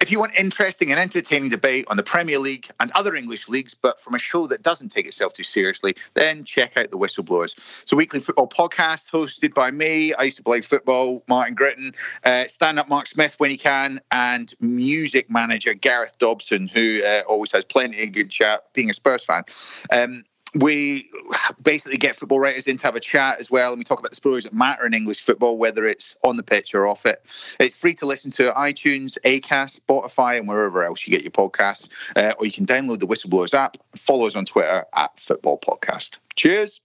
If you want interesting and entertaining debate on the Premier League and other English leagues, but from a show that doesn't take itself too seriously, then check out The Whistleblowers. It's a weekly football podcast hosted by me. I used to play football, Martin Gritton, uh, stand up Mark Smith when he can, and music manager Gareth Dobson, who uh, always has plenty of good chat, being a Spurs fan. Um, we basically get football writers in to have a chat as well, and we talk about the stories that matter in English football, whether it's on the pitch or off it. It's free to listen to iTunes, Acast, Spotify, and wherever else you get your podcasts. Uh, or you can download the Whistleblowers app. Follow us on Twitter at Football Podcast. Cheers.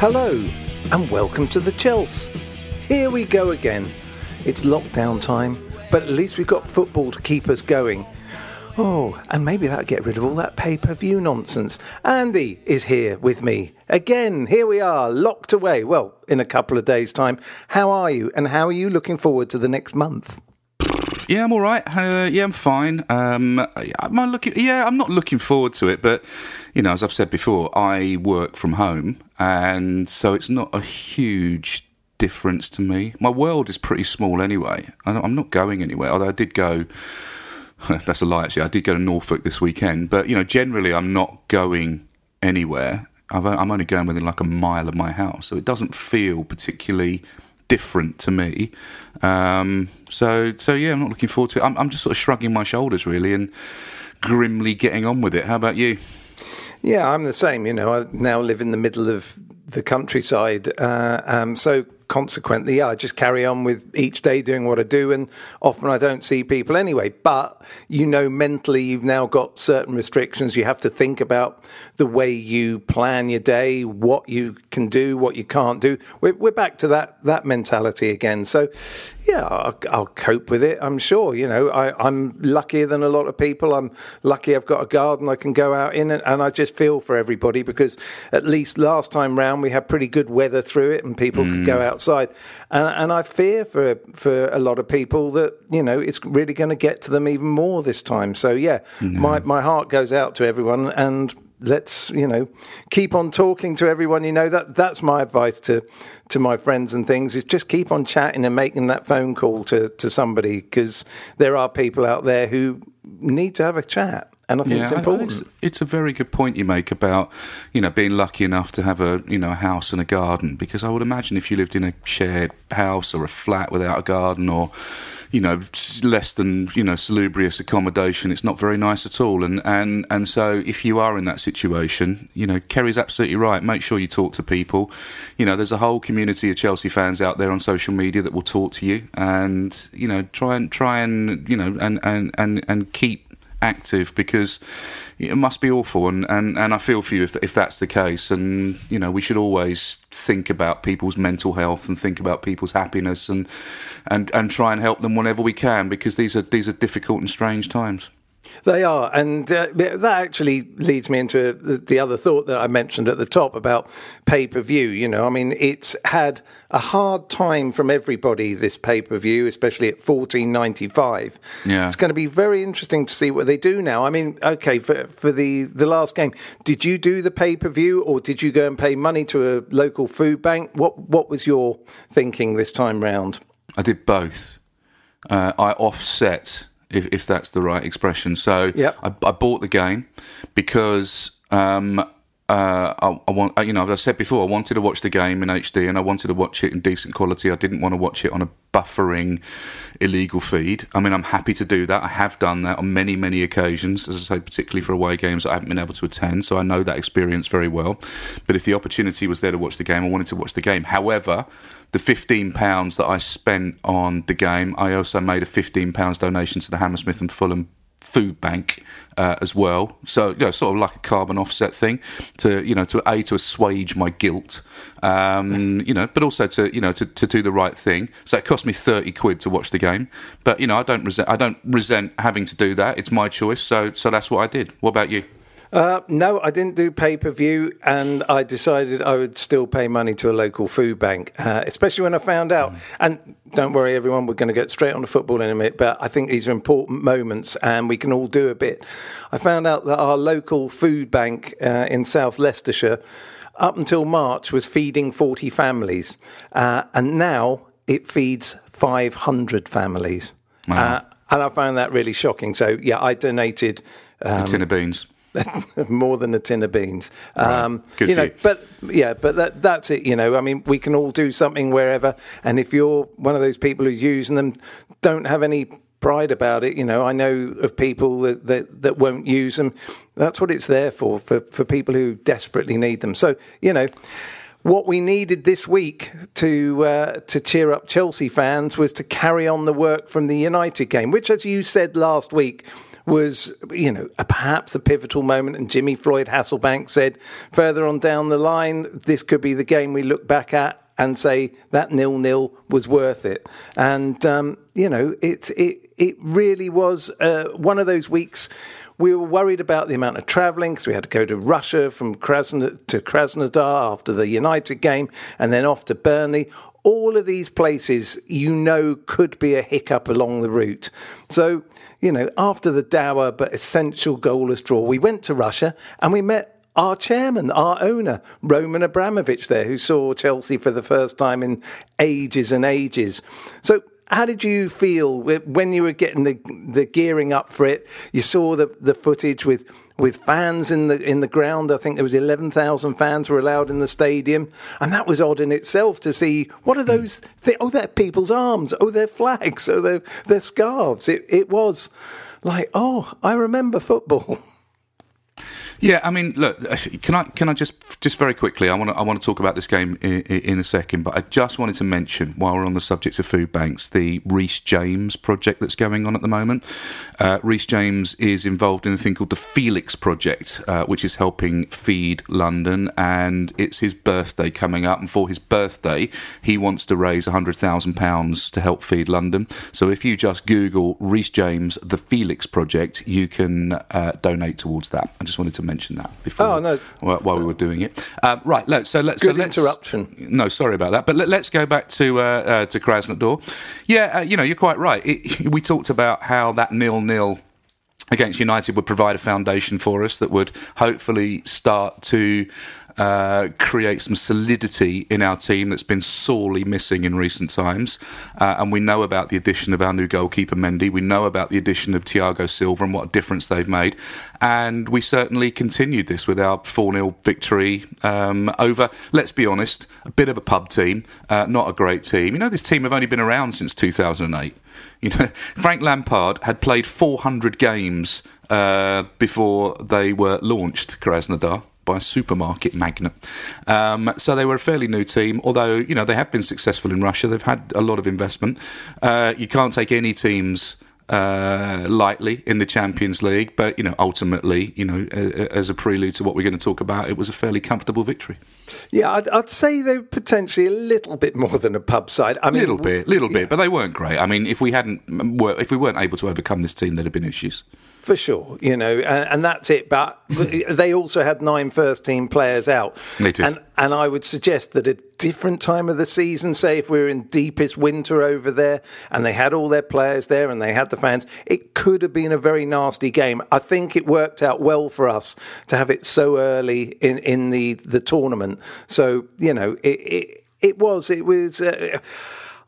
Hello, and welcome to the Chels. Here we go again. It's lockdown time, but at least we've got football to keep us going. Oh, and maybe that'll get rid of all that pay per view nonsense. Andy is here with me. Again, here we are, locked away. Well, in a couple of days' time. How are you, and how are you looking forward to the next month? Yeah, I'm all right. Uh, yeah, I'm fine. Um, am I looking? Yeah, I'm not looking forward to it, but you know, as I've said before, I work from home, and so it's not a huge difference to me. My world is pretty small anyway. I- I'm not going anywhere. Although I did go. That's a lie, actually. I did go to Norfolk this weekend, but you know, generally, I'm not going anywhere. I've, I'm only going within like a mile of my house, so it doesn't feel particularly different to me. Um, so, so yeah, I'm not looking forward to it. I'm, I'm just sort of shrugging my shoulders really and grimly getting on with it. How about you? Yeah, I'm the same. You know, I now live in the middle of the countryside. Uh, um, so consequently, I just carry on with each day doing what I do, and often I don't see people anyway. But you know, mentally, you've now got certain restrictions. You have to think about the way you plan your day, what you can do, what you can't do. We're, we're back to that that mentality again. So, yeah, I'll, I'll cope with it. I'm sure. You know, I, I'm luckier than a lot of people. I'm lucky I've got a garden I can go out in, and, and I just feel for everybody because at least last time round we had pretty good weather through it, and people could go mm. outside. And, and I fear for for a lot of people that you know it's really going to get to them even more this time. So yeah, mm-hmm. my my heart goes out to everyone, and let's you know keep on talking to everyone. You know that that's my advice to to my friends and things is just keep on chatting and making that phone call to to somebody because there are people out there who need to have a chat, and I think it's I- I important. it's, it's a very good point you make about you know being lucky enough to have a you know a house and a garden. Because I would imagine if you lived in a shared house or a flat without a garden or you know less than you know salubrious accommodation it's not very nice at all. And and and so if you are in that situation you know Ceri's absolutely right. Make sure you talk to people. You know there's a whole community of Chelsea fans out there on social media that will talk to you and you know try and try and you know and and and, and keep active because it must be awful. And, and, and I feel for you if, if that's the case. And, you know, we should always think about people's mental health and think about people's happiness and, and, and try and help them whenever we can because these are, these are difficult and strange times. They are, and uh, that actually leads me into the other thought that I mentioned at the top about pay per view. You know, I mean, it's had a hard time from everybody this pay per view, especially at fourteen ninety five. Yeah, it's going to be very interesting to see what they do now. I mean, okay, for for the the last game, did you do the pay per view or did you go and pay money to a local food bank? What what was your thinking this time round? I did both. Uh, I offset if, if that's the right expression. So Yep. I, I bought the game because um, uh, I, I want, you know, as I said before, I wanted to watch the game in HD and I wanted to watch it in decent quality. I didn't want to watch it on a buffering illegal feed. I mean, I'm happy to do that. I have done that on many, many occasions, as I say, particularly for away games I haven't been able to attend. So I know that experience very well. But if the opportunity was there to watch the game, I wanted to watch the game. However, the fifteen pounds that I spent on the game, I also made a fifteen pounds donation to the Hammersmith and Fulham food bank uh, as well. So you know, sort of like a carbon offset thing to you know to a to assuage my guilt, um, you know, but also to you know to, to do the right thing. So it cost me thirty quid to watch the game, but you know I don't resent I don't resent having to do that. It's my choice. So so that's what I did. What about you? Uh, no, I didn't do pay per view, and I decided I would still pay money to a local food bank, uh, especially when I found out. And don't worry, everyone, we're going to get straight on to football in a minute, but I think these are important moments, and we can all do a bit. I found out that our local food bank uh, in South Leicestershire, up until March, was feeding 40 families, uh, and now it feeds 500 families. Uh, and I found that really shocking. So, yeah, I donated. a tin of beans. more than a tin of beans. Um, Good you know, you. but yeah, but that, that's it. You know, I mean, we can all do something wherever, and if you're one of those people who's using them, don't have any pride about it. You know, I know of people that that, that won't use them. That's what it's there for, for for people who desperately need them. So you know. What we needed this week to uh, to cheer up Chelsea fans was to carry on the work from the United game, which, as you said last week, was, you know, a, perhaps a pivotal moment. And Jimmy Floyd Hasselbaink said further on down the line, this could be the game we look back at and say that nil nil was worth it. And um, you know, it it it really was uh, one of those weeks. We were worried about the amount of travelling because we had to go to Russia from Krasno- to Krasnodar after the United game and then off to Burnley all of these places you know could be a hiccup along the route. So, you know, after the dour but essential goalless draw, we went to Russia and we met our chairman, our owner, Roman Abramovich, there, who saw Chelsea for the first time in ages and ages. So, how did you feel when you were getting the the gearing up for it? You saw the the footage with with fans in the in the ground. I think there was eleven thousand fans were allowed in the stadium, and that was odd in itself to see. What are those? Th- oh, they're people's arms. Oh, they're flags. Oh, they're they're scarves. It it was like, oh, I remember football. Yeah, I mean, look, can I can I just just very quickly? I want to I want to talk about this game in, in a second, but I just wanted to mention while we're on the subject of food banks, the Reece James project that's going on at the moment. Uh, Reece James is involved in a thing called the Felix Project, uh, which is helping feed London, and it's his birthday coming up, and for his birthday, he wants to raise hundred thousand pounds to help feed London. So if you just Google Reece James the Felix Project, you can uh, donate towards that. I just wanted to mention that before Oh, no. while, while we were doing it. Uh, right, look, so let's Good so let's, interruption. No, sorry about that. But let, us go back to uh, uh, to Krasnodar. Yeah, uh, you know, you're quite right. It, we talked about how that nil nil against United would provide a foundation for us that would hopefully start to uh, create some solidity in our team that's been sorely missing in recent times. Uh, and we know about the addition of our new goalkeeper Mendy. We know about the addition of Thiago Silva and what a difference they've made. And we certainly continued this with our 4 0 victory um, over, let's be honest, a bit of a pub team, uh, not a great team. You know, this team have only been around since 2008. You know, Frank Lampard had played 400 games uh, before they were launched, Krasnodar by a supermarket magnet. Um, so they were a fairly new team, although, you know, they have been successful in Russia. They've had a lot of investment. Uh, you can't take any teams uh, lightly in the Champions League, but you know, ultimately, you know, as a prelude to what we're going to talk about, it was a fairly comfortable victory. Yeah, I'd, I'd say they're potentially a little bit more than a pub side. I mean, little bit, little yeah. bit, but they weren't great. I mean, if we hadn't, if we weren't able to overcome this team, there'd have been issues for sure, you know, and, and, that's it. But they also had nine first team players out. They did. And, and I would suggest that a different time of the season, say if we are in deepest winter over there and they had all their players there and they had the fans, it could have been a very nasty game. I think it worked out well for us to have it so early in, in the, the tournament. So, you know, it, it, it was, it was. Uh,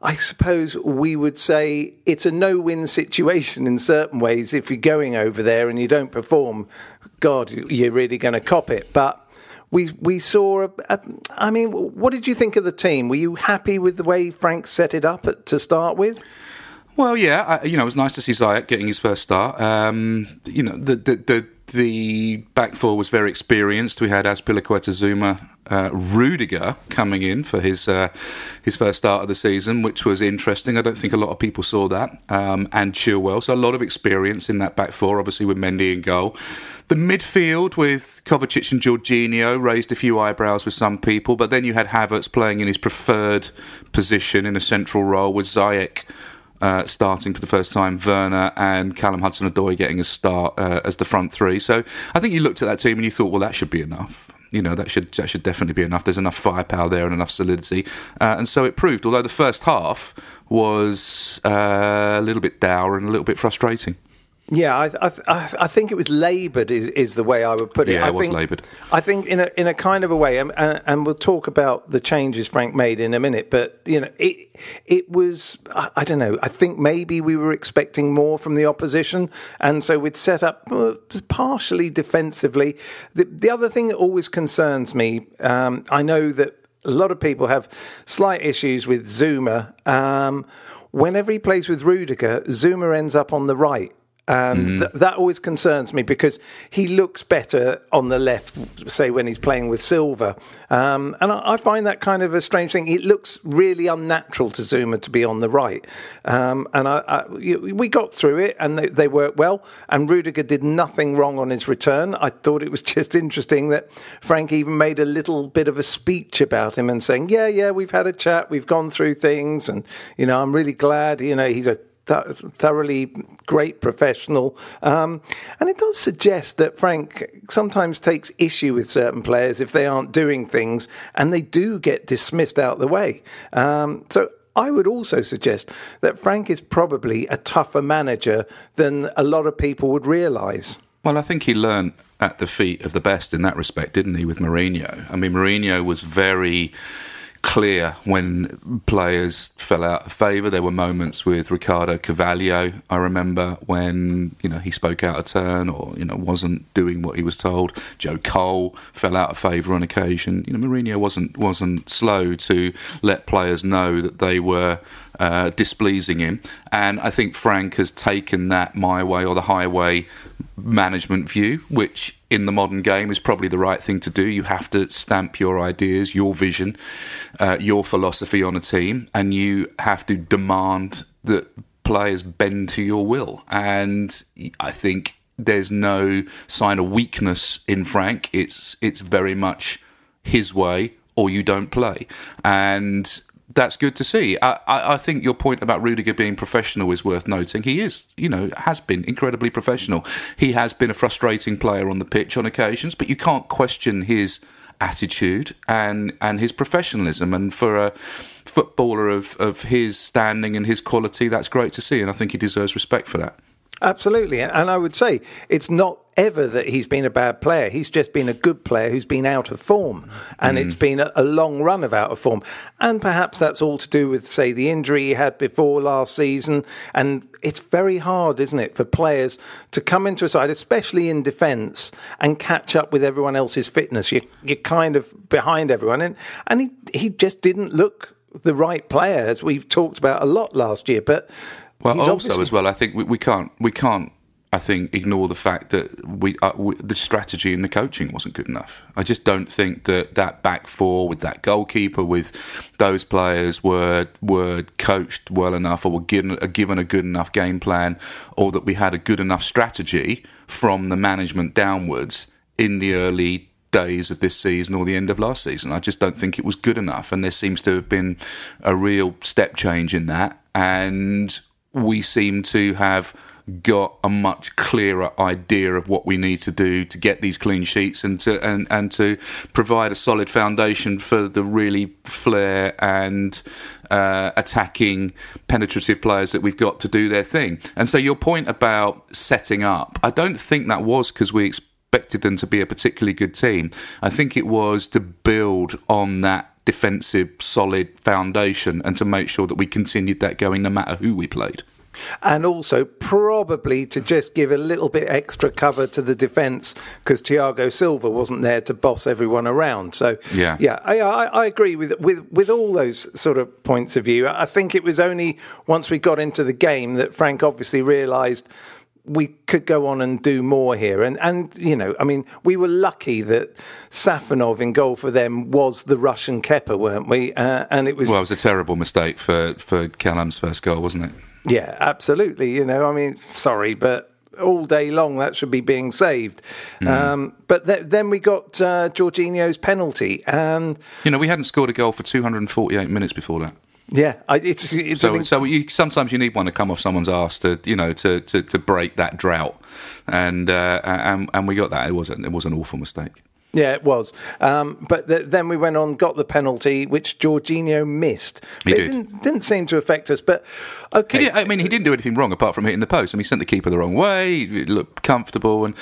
I suppose we would say it's a no win situation in certain ways. If you're going over there and you don't perform, God, you're really going to cop it. But we we saw. A, a, I mean, what did you think of the team? Were you happy with the way Frank set it up at, to start with? Well, yeah, I, you know, it was nice to see Ziyech getting his first start. Um, you know, the, the the the back four was very experienced. We had Azpilicueta Zouma, uh, Rudiger coming in for his uh, his first start of the season, which was interesting. I don't think a lot of people saw that. Um, and Chilwell, so a lot of experience in that back four, obviously with Mendy in goal. The midfield with Kovacic and Jorginho raised a few eyebrows with some people, but then you had Havertz playing in his preferred position in a central role with Ziyech uh, starting for the first time, Werner and Callum Hudson-Odoi getting a start uh, as the front three. So I think you looked at that team and you thought, well, that should be enough. You know that should that should definitely be enough. There's enough firepower there and enough solidity, uh, and so it proved. Although the first half was uh, a little bit dour and a little bit frustrating. Yeah, I, I, I, think it was laboured is, is the way I would put it. Yeah, I it was think, laboured. I think in a in a kind of a way, and, and, we'll talk about the changes Frank made in a minute. But you know, it it was I, I, don't know. I think maybe we were expecting more from the opposition, and so we'd set up uh, partially defensively. The, the other thing that always concerns me, um, I know that a lot of people have slight issues with Zouma. Um, whenever he plays with Rudiger, Zouma ends up on the right and mm-hmm. th- that always concerns me because he looks better on the left, say when he's playing with Silva. Um, and I, I, find that kind of a strange thing. It looks really unnatural to Zouma to be on the right. Um, and I, I, we got through it and they, they, worked well. And Rudiger did nothing wrong on his return. I thought it was just interesting that Frank even made a little bit of a speech about him and saying, yeah, yeah, we've had a chat, we've gone through things. And, you know, I'm really glad, you know, he's a thoroughly great professional. Um, and it does suggest that Frank sometimes takes issue with certain players if they aren't doing things, and they do get dismissed out the way. Um, so I would also suggest that Frank is probably a tougher manager than a lot of people would realise. Well, I think he learned at the feet of the best in that respect, didn't he, with Mourinho? I mean, Mourinho was very clear when players fell out of favour. There were moments with Ricardo Carvalho. I remember when you know he spoke out of turn or you know wasn't doing what he was told. Joe Cole fell out of favour on occasion. You know Mourinho wasn't wasn't slow to let players know that they were uh, displeasing him. And I think Frank has taken that my way or the highway management view, which in the modern game is probably the right thing to do. You have to stamp your ideas, your vision, uh, your philosophy on a team, and you have to demand that players bend to your will. And I think there's no sign of weakness in Frank. It's it's very much his way or you don't play. And that's good to see. I, I, I, think your point about Rudiger being professional is worth noting. He is, you know, has been incredibly professional. He has been a frustrating player on the pitch on occasions, but you can't question his attitude and and his professionalism. And for a footballer of, of his standing and his quality, that's great to see. And I think he deserves respect for that. Absolutely. And I would say it's not ever that he's been a bad player. He's just been a good player who's been out of form. And mm. it's been a, a, long run of out of form. And perhaps that's all to do with, say, the injury he had before last season. And it's very hard, isn't it, for players to come into a side, especially in defence, and catch up with everyone else's fitness. You, you're kind of behind everyone. And, and he, he just didn't look the right player, as we've talked about a lot last year. But well, also as well, I think we, we can't we can't I think, ignore the fact that we, uh, we, the strategy and the coaching wasn't good enough. I just don't think that that back four with that goalkeeper, with those players, were were coached well enough, or were given, uh, given a good enough game plan, or that we had a good enough strategy from the management downwards in the early days of this season or the end of last season. I just don't think it was good enough, and there seems to have been a real step change in that, and we seem to have got a much clearer idea of what we need to do to get these clean sheets and to and, and to provide a solid foundation for the really flair and uh, attacking penetrative players that we've got to do their thing. And so your point about setting up, I don't think that was because we expected them to be a particularly good team. I think it was to build on that defensive solid foundation and to make sure that we continued that going no matter who we played and also probably to just give a little bit extra cover to the defence because Thiago Silva wasn't there to boss everyone around. So yeah, yeah, I, I, I, agree with with with all those sort of points of view. I think it was only once we got into the game that Frank obviously realised we could go on and do more here. And, and you know, I mean, we were lucky that Safonov in goal for them was the Russian Kepa, weren't we? Uh, and it was. Well, it was a terrible mistake for, for Callum's first goal, wasn't it? Yeah, absolutely. You know, I mean, sorry, but all day long that should be being saved. Mm. Um, but th- then we got uh, Jorginho's penalty, and you know we hadn't scored a goal for 248 minutes before that. Yeah, I, it's, it's so. so you, sometimes you need one to come off someone's ass to you know to, to, to break that drought, and uh, and and we got that. It wasn't it was an awful mistake. Yeah, it was. Um, but th- then we went on, got the penalty, which Jorginho missed. He did. It didn't, didn't, seem to affect us. But okay, did, I mean, he didn't do anything wrong apart from hitting the post. I mean, he sent the keeper the wrong way. He looked comfortable, and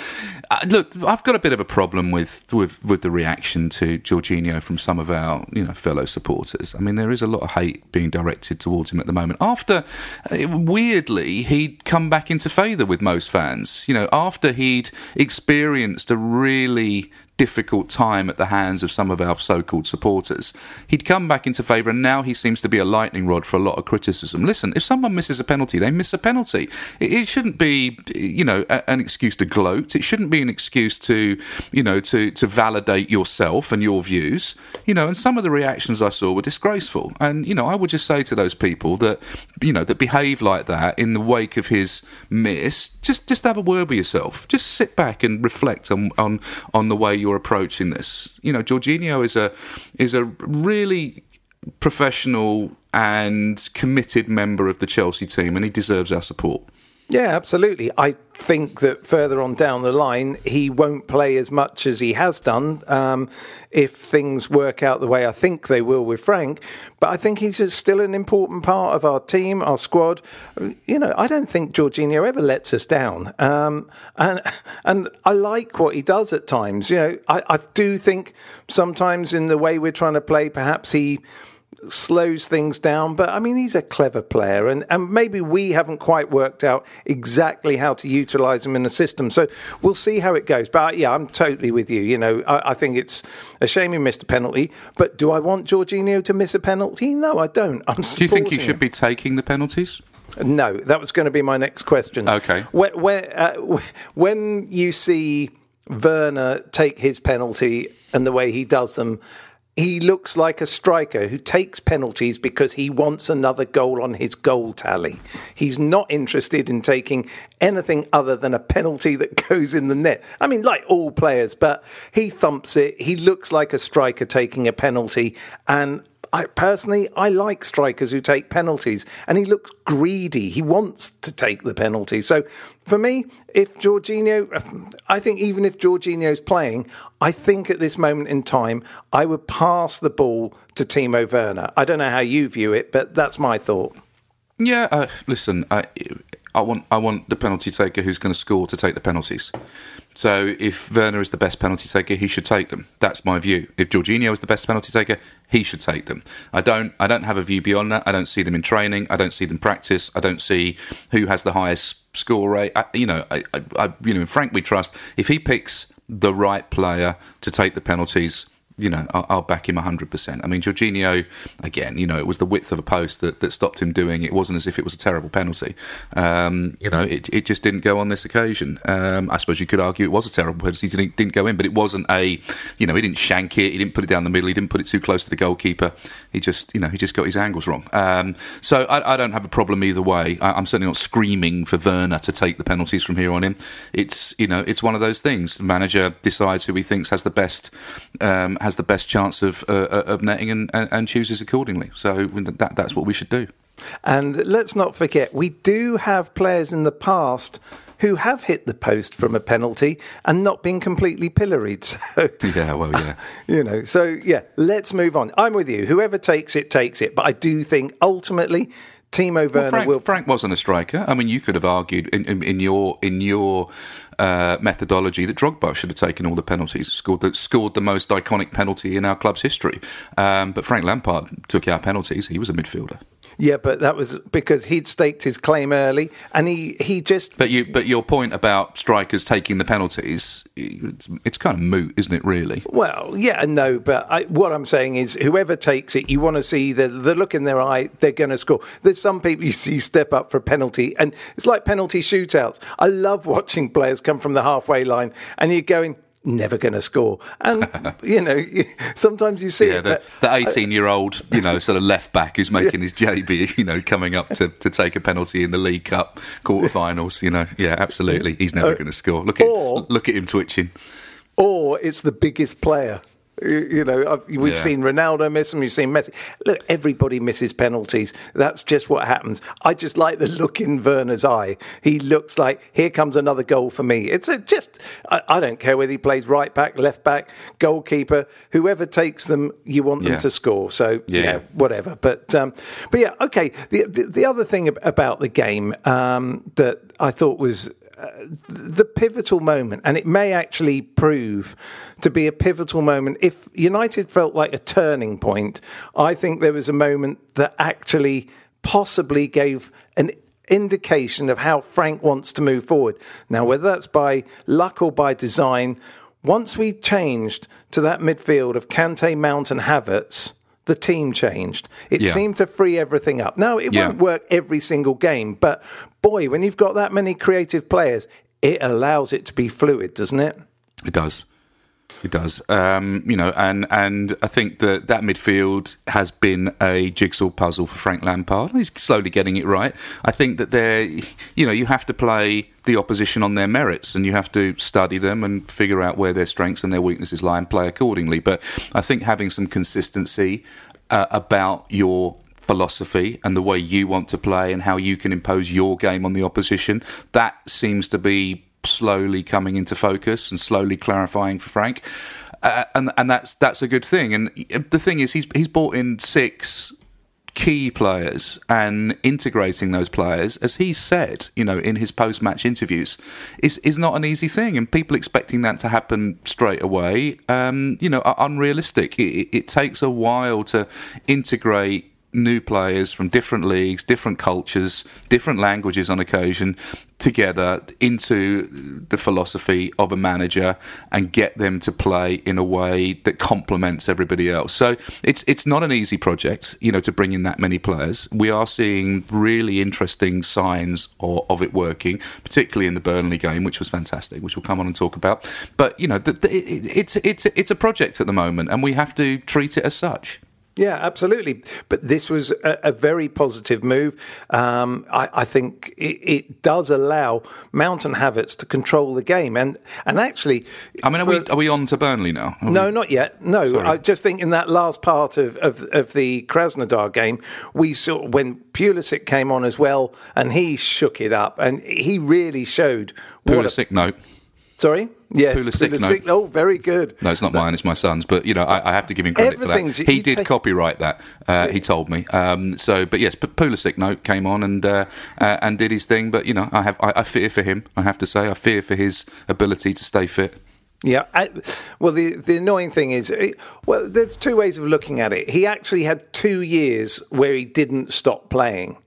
uh, look, I've got a bit of a problem with, with with the reaction to Jorginho from some of our you know fellow supporters. I mean, there is a lot of hate being directed towards him at the moment. After uh, weirdly, he'd come back into favour with most fans. You know, after he'd experienced a really difficult time at the hands of some of our so called supporters. He'd come back into favour, and now he seems to be a lightning rod for a lot of criticism. Listen, if someone misses a penalty, they miss a penalty. It, it shouldn't be, you know, a, an excuse to gloat. It shouldn't be an excuse to, you know, to, to validate yourself and your views. You know, and some of the reactions I saw were disgraceful. And, you know, I would just say to those people that, you know, that behave like that in the wake of his miss, just, just have a word with yourself. Just sit back and reflect on, on, on the way you you're approaching this. You know, Jorginho is a is a really professional and committed member of the Chelsea team, and he deserves our support. Yeah, absolutely. I think that further on down the line, he won't play as much as he has done um, if things work out the way I think they will with Frank. But I think he's still an important part of our team, our squad. You know, I don't think Jorginho ever lets us down. Um, and and I like what he does at times. You know, I, I do think sometimes in the way we're trying to play, perhaps he slows things down. But I mean, he's a clever player, and, and maybe we haven't quite worked out exactly how to utilize him in the system. So we'll see how it goes. But yeah, I'm totally with you. You know, I, I think it's a shame he missed a penalty. But do I want Jorginho to miss a penalty? No, I don't. I'm do you think he should him. be taking the penalties? No, that was going to be my next question. Okay. When, when, uh, when you see Werner take his penalty and the way he does them, he looks like a striker who takes penalties because he wants another goal on his goal tally. He's not interested in taking anything other than a penalty that goes in the net. I mean, like all players, but he thumps it. He looks like a striker taking a penalty. And I personally, I like strikers who take penalties, and he looks greedy. He wants to take the penalty. So, for me, if Jorginho, I think even if Jorginho's playing, I think at this moment in time, I would pass the ball to Timo Werner. I don't know how you view it, but that's my thought. Yeah, uh, listen, I, I want I want the penalty taker who's going to score to take the penalties. So if Werner is the best penalty taker, he should take them. That's my view. If Jorginho is the best penalty taker, he should take them. I don't I don't have a view beyond that. I don't see them in training. I don't see them practice. I don't see who has the highest score rate. I, you know, I, I, you know, Frank we trust. If he picks the right player to take the penalties, you know, I'll, I'll back him 100%. I mean, Jorginho, again, you know, it was the width of a post that, that stopped him doing it. It wasn't as if it was a terrible penalty. Um, you know, it, it just didn't go on this occasion. Um, I suppose you could argue it was a terrible penalty. He didn't, didn't go in, but it wasn't a, you know, he didn't shank it. He didn't put it down the middle. He didn't put it too close to the goalkeeper. He just, you know, he just got his angles wrong. Um, so I, I, don't have a problem either way. I, am certainly not screaming for Werner to take the penalties from here on in. It's, you know, it's one of those things. The manager decides who he thinks has the best um, has the best chance of uh, of netting and, and, and chooses accordingly. So that that's what we should do. And let's not forget, we do have players in the past who have hit the post from a penalty and not been completely pilloried. So yeah, well, yeah, you know. So yeah, let's move on. I'm with you. Whoever takes it takes it, but I do think ultimately. Timo Werner well, Frank, will. Frank wasn't a striker. I mean, you could have argued in, in, in your in your uh, methodology that Drogba should have taken all the penalties, scored the, scored the most iconic penalty in our club's history. Um, but Frank Lampard took our penalties. He was a midfielder. Yeah, but that was because he'd staked his claim early, and he, he just. But you, but your point about strikers taking the penalties, it's, it's kind of moot, isn't it? Really? Well, yeah, no, but I, what I'm saying is, whoever takes it, you want to see the the look in their eye. They're going to score. There's some people you see step up for a penalty, and it's like penalty shootouts. I love watching players come from the halfway line, and you're going never going to score. And, you know, sometimes you see yeah, it. The 18 year old, you know, sort of left back who's making his JB, you know, coming up to, to take a penalty in the League Cup quarterfinals, you know. Yeah, absolutely. He's never uh, going to score. Look at, or, look at him twitching. Or it's the biggest player you know, we've yeah. seen Ronaldo miss them. We've seen Messi. Look, everybody misses penalties. That's just what happens. I just like the look in Werner's eye. He looks like here comes another goal for me. It's a just. I, I don't care whether he plays right back, left back, goalkeeper, whoever takes them, you want them to score. So yeah, yeah whatever. But um, but yeah, okay. The, the, the other thing about the game um, that I thought was the pivotal moment, and it may actually prove to be a pivotal moment. If United felt like a turning point, I think there was a moment that actually possibly gave an indication of how Frank wants to move forward. Now, whether that's by luck or by design, once we changed to that midfield of Kante, Mount, and Havertz, the team changed. It yeah. seemed to free everything up. Now, it yeah. won't work every single game, but boy, when you've got that many creative players, it allows it to be fluid, doesn't it? It does. It does, um, you know, and and I think that that midfield has been a jigsaw puzzle for Frank Lampard. He's slowly getting it right. I think that they're, you know, you have to play the opposition on their merits, and you have to study them and figure out where their strengths and their weaknesses lie and play accordingly. But I think having some consistency uh, about your philosophy and the way you want to play and how you can impose your game on the opposition. That seems to be slowly coming into focus and slowly clarifying for Frank. Uh, and and that's that's a good thing. And the thing is, he's he's brought in six key players and integrating those players, as he said, you know, in his post-match interviews, is is not an easy thing. And people expecting that to happen straight away, um, you know, are unrealistic. It, it takes a while to integrate new players from different leagues, different cultures, different languages on occasion together into the philosophy of a manager and get them to play in a way that complements everybody else. So it's it's not an easy project, you know, to bring in that many players. We are seeing really interesting signs of, of it working, particularly in the Burnley game, which was fantastic, which we'll come on and talk about. But you know, the, the, it, it's it's it's a project at the moment, and we have to treat it as such. Yeah, absolutely. But this was a, a very positive move. Um, I, I, think it, it, does allow Mount and Havertz to control the game, and and actually, I mean, are, we, are we on to Burnley now? Are no, we... not yet. No, Sorry. I just think in that last part of, of, of the Krasnodar game, we saw when Pulisic came on as well, and he shook it up, and he really showed. Pulisic, a... no. Sorry. Yes, Pulisic. Pulisic. No. Oh, very good. No, it's not mine. It's my son's. But you know, I, I have to give him credit for that. He did take... copyright that. Uh, he told me. Um, so, but yes, but Pulisic note came on and uh, uh, and did his thing. But you know, I have I, I, fear for him. I have to say, I fear for his ability to stay fit. Yeah. I, well, the the annoying thing is, well, there's two ways of looking at it. He actually had two years where he didn't stop playing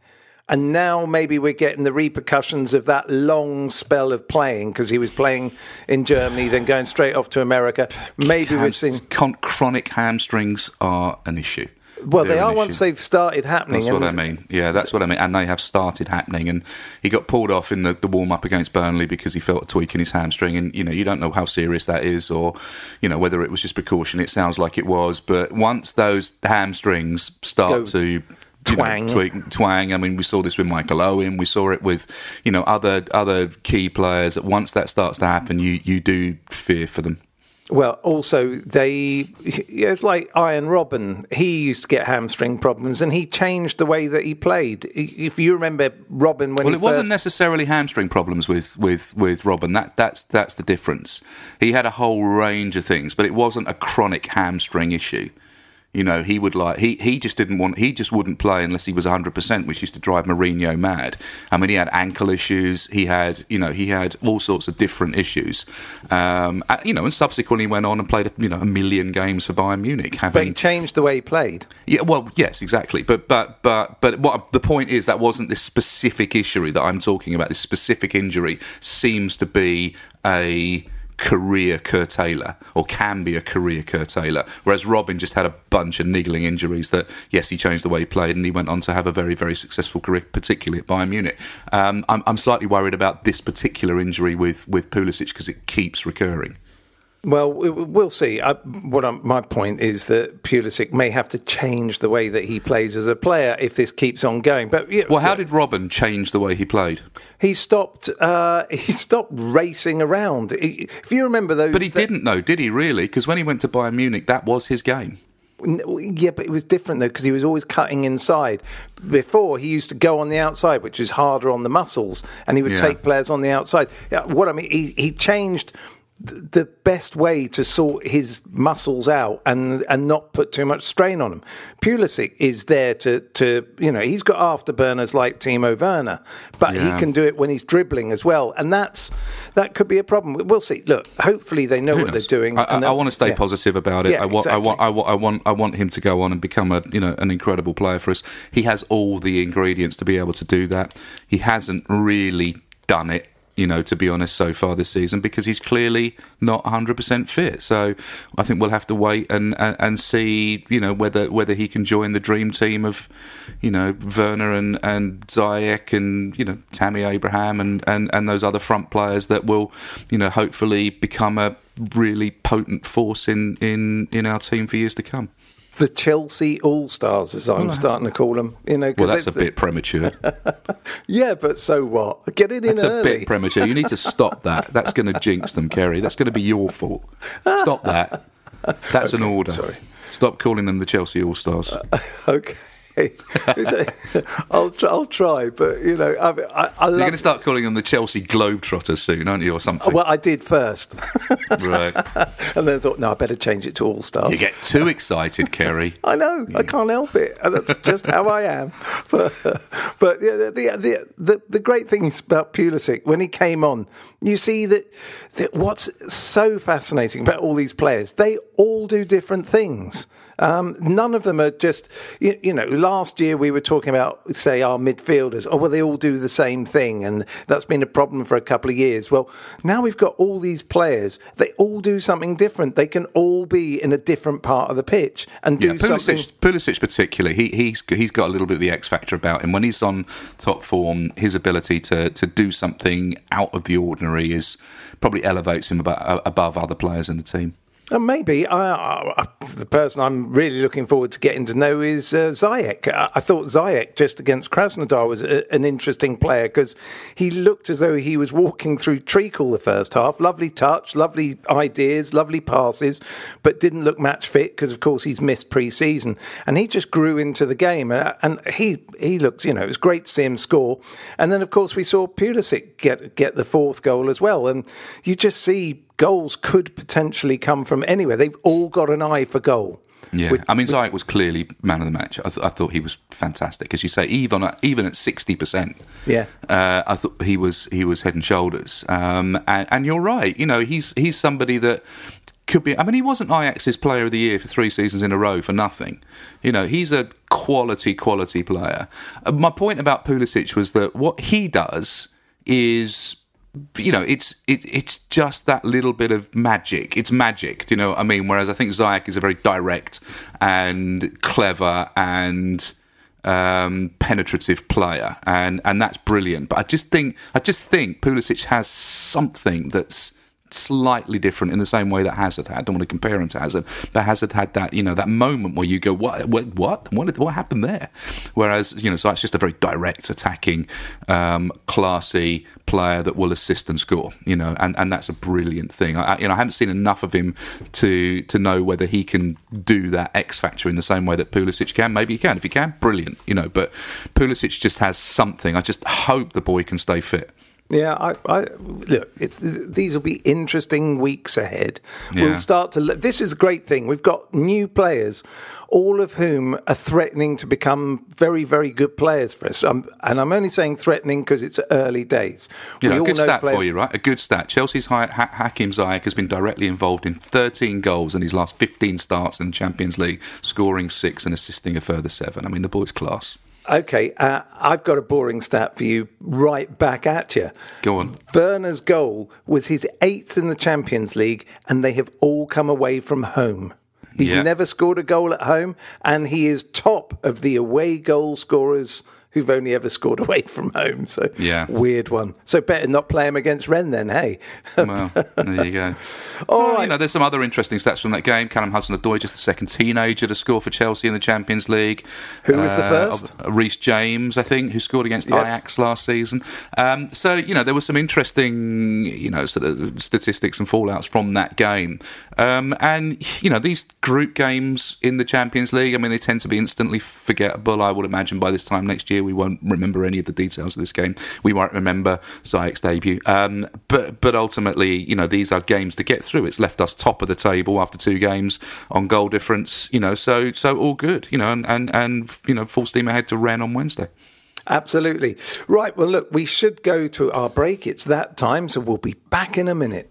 and now maybe we're getting the repercussions of that long spell of playing because he was playing in Germany, then going straight off to America. Maybe we're Ham- seeing. con- chronic hamstrings are an issue. Well, They're they are once they've started happening. That's what I mean. Yeah, that's what I mean. And they have started happening. And he got pulled off in the, the warm up against Burnley because he felt a tweak in his hamstring. And, you know, you don't know how serious that is or, you know, whether it was just precaution. It sounds like it was. But once those hamstrings start Go to. You know, twang. twang. I mean, we saw this with Michael Owen. We saw it with, you know, other other key players. Once that starts to happen, you you do fear for them. Well, also they it's like Arjen Robben. He used to get hamstring problems, and he changed the way that he played. If you remember Robben when Well, it wasn't necessarily hamstring problems with, with, with Robben. That that's that's the difference. He had a whole range of things, but it wasn't a chronic hamstring issue. You know, he would like he he just didn't want he just wouldn't play unless he was hundred percent, which used to drive Mourinho mad. I mean, he had ankle issues. He had you know he had all sorts of different issues. Um, uh, you know, and subsequently went on and played you know a million games for Bayern Munich. but Having he changed the way he played. yeah, well, yes, exactly. But but but but what the point is that wasn't this specific issue that I'm talking about. This specific injury seems to be a career curtailer or can be a career curtailer whereas Robben just had a bunch of niggling injuries that yes he changed the way he played and he went on to have a very very successful career particularly at Bayern Munich. Um, I'm, I'm slightly worried about this particular injury with with Pulisic because it keeps recurring Well, we- we'll see. I, what I'm, my point is that Pulisic may have to change the way that he plays as a player if this keeps on going. But yeah, well how did Robben change the way he played he stopped? Uh, he stopped racing around. If you remember those, but he the- didn't know did he really because when he went to Bayern Munich that was his game Yeah, but it was different though because he was always cutting inside. Before he used to go on the outside, which is harder on the muscles, and he would Yeah. take players on the outside. Yeah, what I mean, he, he changed th- the best way to sort his muscles out and and not put too much strain on him. Pulisic is there to to you know he's got afterburners like Timo Werner, but Yeah. he can do it when he's dribbling as well, and that's that could be a problem. We'll see. Look, hopefully they know Who what knows? they're doing. I, and I, want to stay yeah. positive about it. Yeah, I want, I want. I want, I want, I want him to go on and become a, you know, an incredible player for us. He has all the ingredients to be able to do that. He hasn't really done it, you know, to be honest, so far this season because he's clearly not 100% fit. So I think we'll have to wait and, and, and see, you know, whether whether he can join the dream team of, you know, Werner and and Ziyech and you know Tammy Abraham and, and, and those other front players that will, you know, hopefully become a really potent force in, in, in our team for years to come. The Chelsea All Stars, as I'm starting to call them. You know, Well, that's they- a bit premature. Yeah, but so what? Get it in That's a bit premature. You need to stop that. That's going to jinx them, Ceri. That's going to be your fault. Stop that. That's an order. sorry. Stop calling them the Chelsea All Stars. okay. It- I'll try, I'll try, but you know, I, I, I You're going to start calling them the Chelsea Globetrotters soon, aren't you, or something? Well, I did first, right. and then I thought, no, I better change it to All Stars. You get too excited, Ceri. I know. I can't help it. And that's just how I am. But, but yeah, the, the, the, the great thing is about Pulisic, when he came on, you see that, that what's so fascinating about all these players, they all do different things. Um, none of them are just, you, you know, last year we were talking about, say, our midfielders. Oh, well, they all do the same thing. And that's been a problem for a couple of years. Well, now we've got all these players. They all do something different. They can all be in a different part of the pitch and do Yeah, something. Pulisic, Pulisic particularly, he, he's he's got a little bit of the X factor about him. When he's on top form, his ability to to do something out of the ordinary is probably elevates him about, above other players in the team. Uh, maybe the person I'm really looking forward to getting to know is uh, Ziyech. I, I thought Ziyech just against Krasnodar was a, an interesting player because he looked as though he was walking through treacle the first half. Lovely touch, lovely ideas, lovely passes, but didn't look match fit because, of course, he's missed pre-season. And he just grew into the game, and, and he he looked, you know, it was great to see him score. And then, of course, we saw Pulisic get get the fourth goal as well, and you just see goals could potentially come from anywhere. They've all got an eye for goal. Yeah, With- I mean, Ziyech was clearly man of the match. I, th- I thought he was fantastic, as you say. Even at, even at sixty percent, Yeah. uh, I thought he was he was head and shoulders. Um, and, and you're right. You know, he's he's somebody that could be. I mean, he wasn't Ajax's Player of the Year for three seasons in a row for nothing. You know, he's a quality quality player. Uh, my point about Pulisic was that what he does is you know, it's it, it's just that little bit of magic. It's magic, do you know what I mean? Whereas I think Ziyech is a very direct and clever and um, penetrative player, and and that's brilliant. But I just think I just think Pulisic has something that's slightly different in the same way that Hazard had. I don't want to compare him to Hazard, but Hazard had that you know that moment where you go, what what what what, what happened there? Whereas you know, so it's just a very direct, attacking, um, classy player that will assist and score. You know, and, and that's a brilliant thing. I, you know, I haven't seen enough of him to to know whether he can do that X factor in the same way that Pulisic can. Maybe he can. If he can, brilliant. You know, but Pulisic just has something. I just hope the boy can stay fit. Yeah, I, I look. It, these will be interesting weeks ahead. Yeah. We'll start to. look- This is a great thing. We've got new players, all of whom are threatening to become very, very good players for us. Um, and I'm only saying threatening because it's early days. You We know, a all good know stat for players- you, right? A good stat. Chelsea's ha- Hakim Ziyech has been directly involved in 13 goals in his last 15 starts in the Champions League, scoring six and assisting a further seven. I mean, the boy's class. Okay, uh, I've got a boring stat for you right back at you. Go on. Werner's goal was his eighth in the Champions League, and they have all come away from home. He's Yeah. never scored a goal at home, and he is top of the away goal scorers who've only ever scored away from home. So, Yeah. weird one. So, better not play him against Rennes then, hey? Well, there you go. All Well, right. You know, there's some other interesting stats from that game. Callum Hudson-Odoi, just the second teenager to score for Chelsea in the Champions League. Who was the first? Reece James, I think, who scored against Yes. Ajax last season. Um, so you know, there was some interesting, you know, sort of statistics and fallouts from that game. Um, and you know, these group games in the Champions League, I mean, they tend to be instantly forgettable. I would imagine by this time next year, we won't remember any of the details of this game. We won't remember Ziyech's debut. Um, but but ultimately, you know, these are games to get through. It's left us top of the table after two games on goal difference. You know, so so all good. You know, and and, and you know, full steam ahead to Rennes on Wednesday. Absolutely. Right, well, look, we should go to our break. It's that time, so we'll be back in a minute.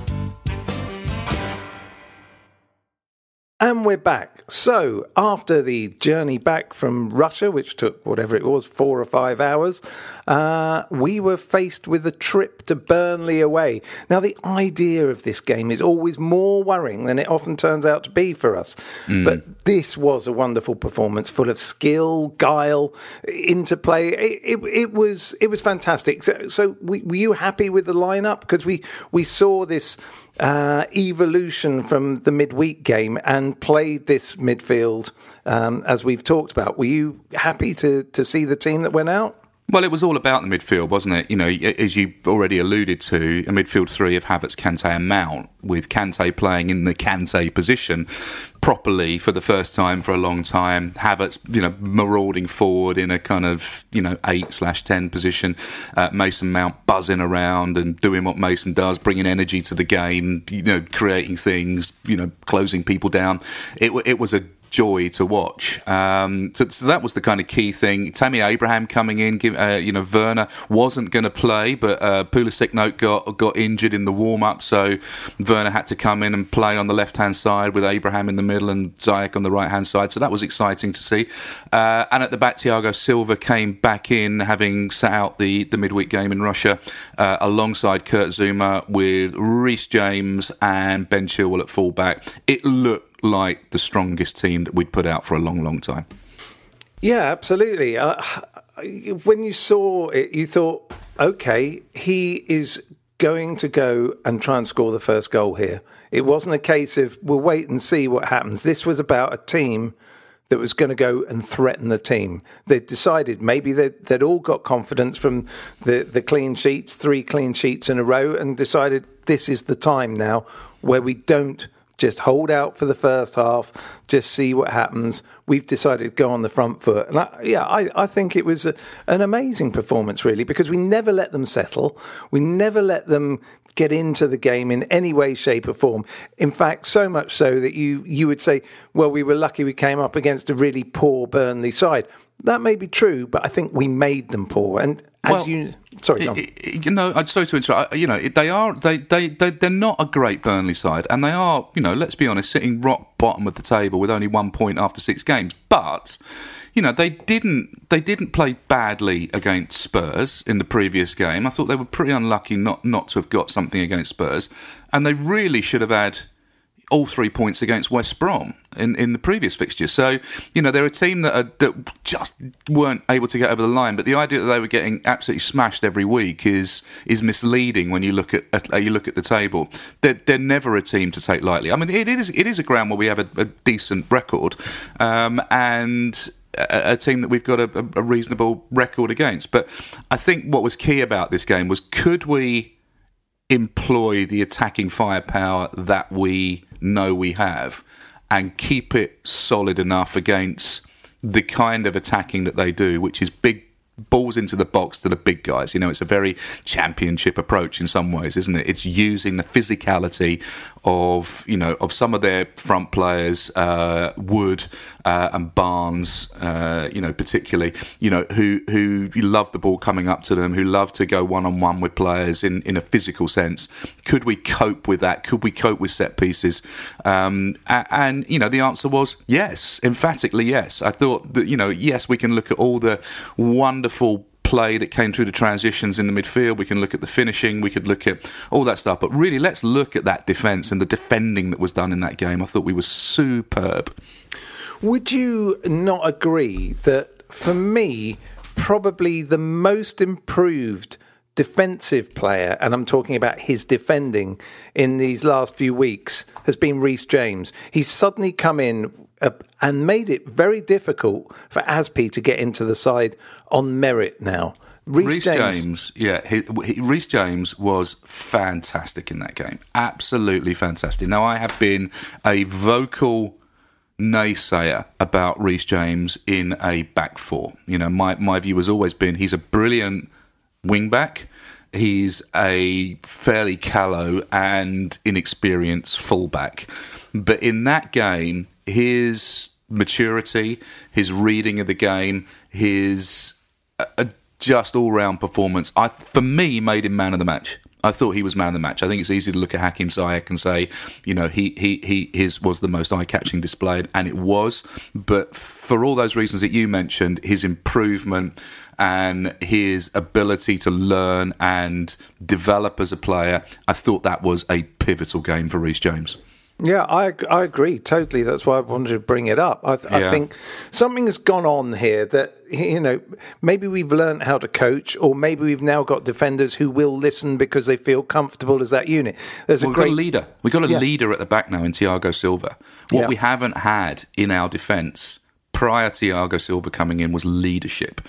And we're back. So, after the journey back from Russia, which took whatever it was, four or five hours, uh, we were faced with a trip to Burnley away. Now, the idea of this game is always more worrying than it often turns out to be for us. But this was a wonderful performance, full of skill, guile, interplay. It, it, it was it was fantastic. So, so we, were you happy with the lineup? Because we we saw this uh, evolution from the midweek game and played this midfield um, as we've talked about. Were you happy to to see the team that went out? Well, it was all about the midfield, wasn't it? You know, as you already alluded to, a midfield three of Havertz, Kante, and Mount, with Kante playing in the Kante position properly for the first time for a long time. Havertz, you know, marauding forward in a kind of you know eight slash ten position. Uh, Mason Mount buzzing around and doing what Mason does, bringing energy to the game. You know, creating things. You know, closing people down. It, it was a joy to watch. Um, so, so, that was the kind of key thing. Tammy Abraham coming in, give, uh, you know, Werner wasn't going to play, but uh, Pulisic note got got injured in the warm up, so Werner had to come in and play on the left hand side with Abraham in the middle and Ziyech on the right hand side. So that was exciting to see. Uh, and at the back, Thiago Silva came back in, having sat out the the midweek game in Russia uh, alongside Kurt Zouma with Reece James and Ben Chilwell at fullback. It looked like the strongest team that we'd put out for a long, long time. Yeah, absolutely. Uh, when you saw it, you thought, okay, he is going to go and try and score the first goal here. It wasn't a case of we'll wait and see what happens. This was about a team that was going to go and threaten the team. They decided maybe they'd, they'd, all got confidence from the, the clean sheets, three clean sheets in a row, and decided this is the time now where we don't just hold out for the first half, just see what happens. We've decided to go on the front foot. And I, yeah, I, I think it was a, an amazing performance, really, because we never let them settle. We never let them get into the game in any way, shape, or form. In fact, so much so that you, you would say, well, we were lucky we came up against a really poor Burnley side. That may be true, but I think we made them poor. And as well, you, sorry, you know, I'm sorry to interrupt. You know, they are they they they they're not a great Burnley side, and they are, you know, let's be honest, sitting rock bottom of the table with only one point after six games. But you know, they didn't they didn't play badly against Spurs in the previous game. I thought they were pretty unlucky not not to have got something against Spurs, and they really should have had all three points against West Brom in, in the previous fixture. So, you know, they're a team that, are, that just weren't able to get over the line. But the idea that they were getting absolutely smashed every week is is misleading when you look at, at uh, you look at the table. They're, they're never a team to take lightly. I mean, it is it is a ground where we have a, a decent record, um, and a, team that we've got a, a reasonable record against. But I think what was key about this game was could we employ the attacking firepower that we know we have and keep it solid enough against the kind of attacking that they do, which is big balls into the box to the big guys. You know, it's a very championship approach in some ways, isn't it? It's using the physicality of you know of some of their front players, uh, Wood uh, and Barnes, uh, you know, particularly, you know, who who love the ball coming up to them, who love to go one on one with players in in a physical sense. Could we cope with that? Could we cope with set pieces? Um, and, and you know, the answer was yes, emphatically yes. I thought that you know, yes, we can look at all the wonderful play that came through the transitions in the midfield. We can look at the finishing. We could look at all that stuff. But really, let's look at that defence and the defending that was done in that game. I thought we were superb. Would you not agree that for me, probably the most improved defensive player, and I'm talking about his defending in these last few weeks, has been Reece James. He's suddenly come in and made it very difficult for Azpi to get into the side on merit now. Reece James, James, yeah, he, he, Reece James was fantastic in that game. Absolutely fantastic. Now, I have been a vocal naysayer about Reece James in a back four. You know, my, my view has always been he's a brilliant wing back. He's a fairly callow and inexperienced fullback. But in that game, his maturity, his reading of the game, his uh, just all round performance, I, for me, made him man of the match. I thought he was man of the match. I think it's easy to look at Hakim Ziyech and say, you know, he he he his was the most eye-catching display, and it was. But for all those reasons that you mentioned, his improvement and his ability to learn and develop as a player, I thought that was a pivotal game for Reece James. Yeah, I I agree totally. That's why I wanted to bring it up. I, yeah. I think something has gone on here that you know maybe we've learned how to coach, or maybe we've now got defenders who will listen because they feel comfortable as that unit. There's well, a great got a leader. We've got a yeah. leader at the back now in Thiago Silva. What yeah. we haven't had in our defence prior to Thiago Silva coming in was leadership,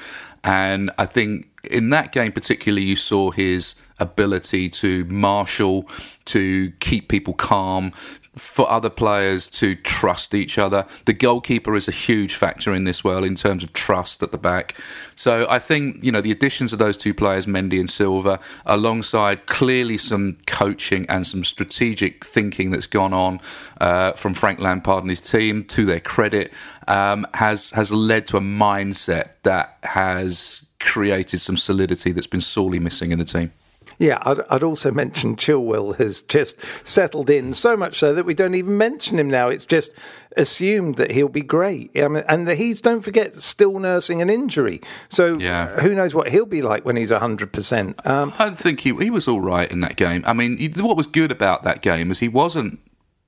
and I think in that game particularly, you saw his ability to marshal, to keep people calm, for other players to trust each other. The goalkeeper is a huge factor in this world in terms of trust at the back. So I think, you know, the additions of those two players, Mendy and Silva, alongside clearly some coaching and some strategic thinking that's gone on uh, from Frank Lampard and his team, to their credit, um, has has led to a mindset that has created some solidity that's been sorely missing in the team. Yeah, I'd, I'd, also mention Chilwell has just settled in so much so that we don't even mention him now. It's just assumed that he'll be great. I mean, and he's, don't forget, still nursing an injury. So yeah. who knows what he'll be like when he's 100%. Um, I think he, he was all right in that game. I mean, what was good about that game is he wasn't